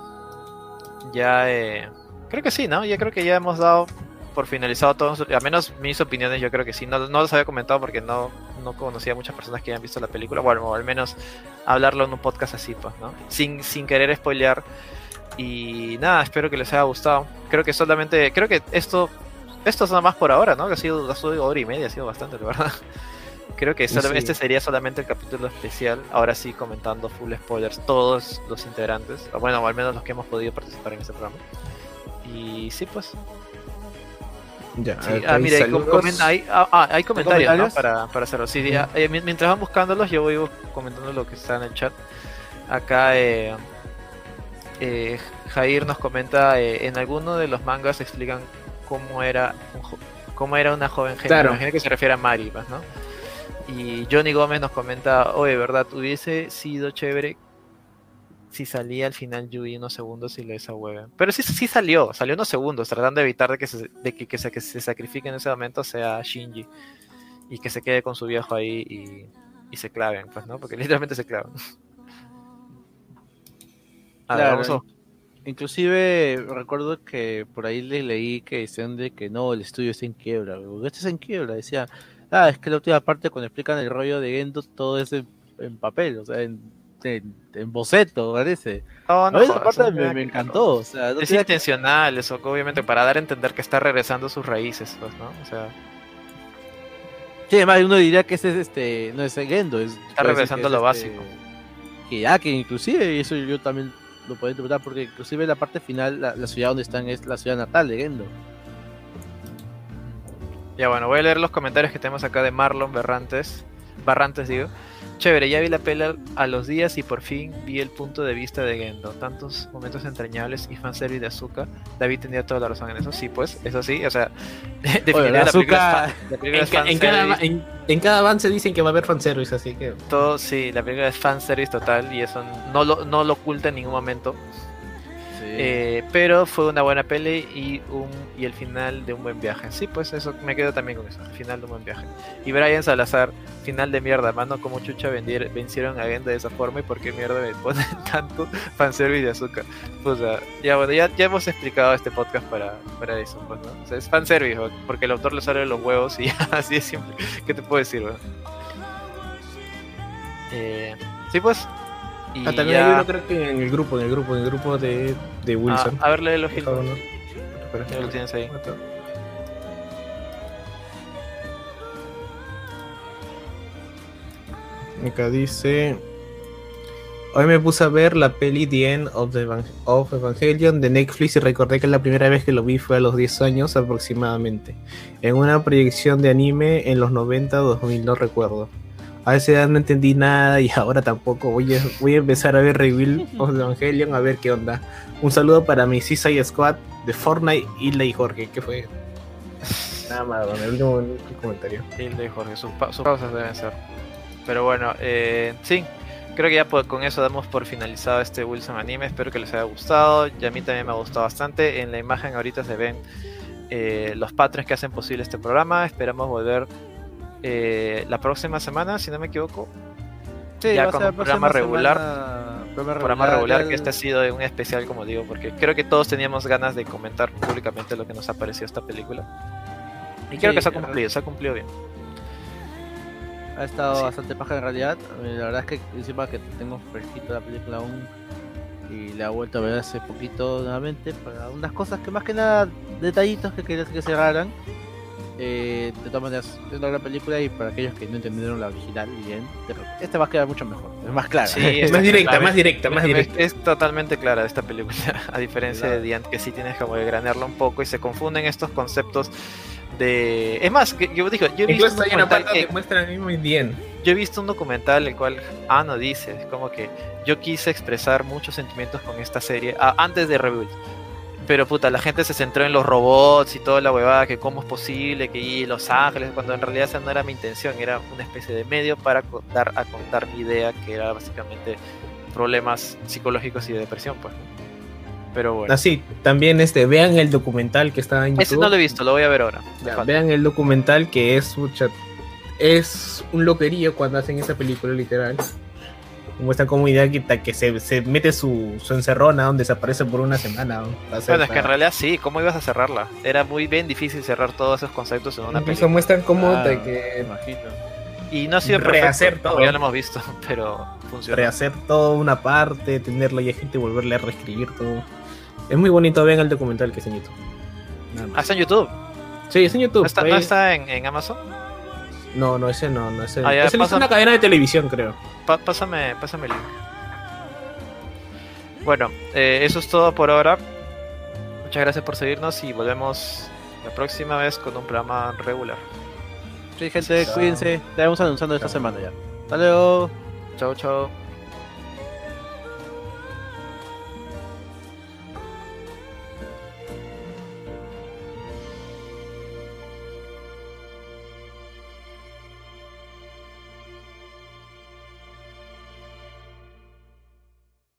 ya... eh, creo que sí, ¿no? Ya creo que ya hemos dado por finalizado todos, al menos mis opiniones yo creo que sí. No, no los había comentado porque no, no conocía a muchas personas que hayan visto la película. Bueno, o al menos hablarlo en un podcast así, pues, ¿no? Sin, sin querer spoilear. Y nada, espero que les haya gustado. Creo que solamente... Creo que esto... Esto es nada más por ahora, ¿no? Que ha sido, ha sido hora y media, ha sido bastante, la verdad. Creo que Sí. este sería solamente el capítulo especial. Ahora sí, comentando full spoilers todos los integrantes. O bueno, o al menos los que hemos podido participar en este programa. Y sí, pues. Ya, Sí, ah, mira, hay, ah, ah, hay comentarios, para, para hacerlo. Sí, ya, eh, mi- mientras van buscándolos, yo voy comentando lo que está en el chat. Acá eh, eh, Jair nos comenta, eh, en alguno de los mangas explican cómo era cómo era una joven genio. Claro. Imagino que se refiere a Mari, pues, ¿no? Y Johnny Gómez nos comenta, oye, ¿verdad? Hubiese sido chévere si salía al final Yui unos segundos y lo desahueven. Pero sí, sí salió, salió unos segundos, tratando de evitar de que se, de que, que se, que se sacrifique en ese momento sea Shinji. Y que se quede con su viejo ahí y, y se claven, pues, ¿no? Porque literalmente se clavan. A ver, Claro, vamos a- Inclusive recuerdo que por ahí le leí que decían de que no, el estudio está en quiebra. ¿Por qué está en quiebra? Decía, ah, es que la última parte cuando explican el rollo de Gendo todo es en, en papel, o sea, en, en, en boceto, parece. No, A no mí esa parte me, que- encantó, o sea, no Es intencional eso, obviamente, para dar a entender que está regresando a sus raíces, pues, ¿no? O sea, Sí, además uno diría que ese es este, no es Gendo, es ser regresando que a lo es, este, básico. Hideaki, inclusive, y eso yo también lo puedo interpretar porque inclusive la parte final, la, la ciudad donde están es la ciudad natal de Gendo. Ya bueno, voy a leer los comentarios que tenemos acá de Marlon Berrantes. Barrantes, digo. Chévere, ya vi la pela a los días y por fin vi el punto de vista de Gendo. Tantos momentos entrañables y fanservice de Azúcar. David tenía toda la razón en eso, sí, pues, eso sí, o sea, definitivamente la es fan- la película En, es ca- en cada, en, en cada avance dicen que va a haber fanservice, así que. todo, sí, la película es fanservice total y eso no lo, no lo oculta en ningún momento. Eh, pero fue una buena peli y un y el final de un buen viaje. Sí, pues eso me quedo también con eso, el final de un buen viaje. Y Brian Salazar, final de mierda, mano, como chucha vendir, vencieron a Genda de esa forma y por qué mierda me ponen tanto fanservice de azúcar. Pues ya bueno, ya, ya hemos explicado este podcast para, para eso, pues, ¿no? O sea, es fanservice, porque el autor le sale los huevos y así es simple. ¿Qué te puedo decir, weón? Eh, sí, pues. Y Ah, también ya- hay uno creo que en el grupo, en el grupo, en el grupo de, de Wilson. Ah, a ver, uno. Espera, Ya lo tienes ahí. Acá dice. Hoy me puse a ver la peli The End of, the of Evangelion de Netflix y recordé que la primera vez que lo vi fue a los 10 años aproximadamente. En una proyección de anime en los 90 2000, no recuerdo. A esa edad no entendí nada y ahora tampoco. Voy a, voy a empezar a ver Reveal of Evangelion a ver qué onda. Un saludo para mi Seaside Squad de Fortnite, Isla y Jorge, que fue. Nada más, bueno, el último, comentario. Hilde y Jorge, sus, pa- sus pausas deben ser. Pero bueno, eh, sí, creo que ya con eso damos por finalizado este Wilson anime. Espero que les haya gustado. Y a mí también me ha gustado bastante. En la imagen ahorita se ven eh, los patrones que hacen posible este programa. Esperamos volver eh, la próxima semana, si no me equivoco. Sí, Ya con un programa regular. semana, programa Programa regular que este ha sido un especial, como digo, porque creo que todos teníamos ganas de comentar públicamente lo que nos ha parecido esta película. Y creo que se ha cumplido, se ha cumplido bien. Ha estado Sí. bastante paja en realidad. Eh, La verdad es que encima que tengo fresquito la película aún y la he vuelto a ver hace poquito nuevamente para unas cosas que más que nada detallitos que quería que cerraran. Eh, de todas maneras, es una gran película y para aquellos que no entendieron la original bien, esta va a quedar mucho mejor, es más clara. Sí, Es más directa, claro, más directa, más Es- directa. Es, totalmente clara esta película, a diferencia Claro. de Diant, que sí tienes como que granearla un poco y se confunden estos conceptos de... Es más, que yo digo, yo he visto, Incluso un hay una parte que- muestra el mismo bien. yo he visto un documental el cual Ano dice, es como que yo quise expresar muchos sentimientos con esta serie ah, antes de Rebuild. Pero puta, la gente se centró en los robots y toda la huevada, que cómo es posible, que y Los Ángeles, cuando en realidad esa no era mi intención, era una especie de medio para dar a contar mi idea, que era básicamente problemas psicológicos y de depresión, pues. Pero bueno. Así, también este, vean el documental que está en YouTube. Ese no lo he visto, lo voy a ver ahora. Ya, vean el documental que es mucha- es un loquerío cuando hacen esa película literal. Muestran como idea que, que se, se mete su, su encerrona donde desaparece por una semana. ¿no? Para hacer- Bueno, es que en realidad sí, ¿cómo ibas a cerrarla? Era muy bien difícil cerrar todos esos conceptos en una Incluso película. muestran cómo de me que imagino. Y no ha sido perfecto, rehacer todo. ya lo hemos visto, pero funciona. rehacer toda una parte, tenerla y a gente y volverle a reescribir todo. Es muy bonito, vean el documental que es en YouTube. Ah, está en YouTube. Sí, es en YouTube. ¿No está, ahí- no está en, en Amazon? no, no, ese no, no, ese, Ah, ya, ese es una cadena de televisión, creo. Pa- pásame, pásame el link. Bueno, eh, eso es todo por ahora. Muchas gracias por seguirnos y volvemos la próxima vez con un programa regular. Sí, gente, Chao. cuídense. Estaremos anunciando esta semana ya. Hasta luego. Chao, chao.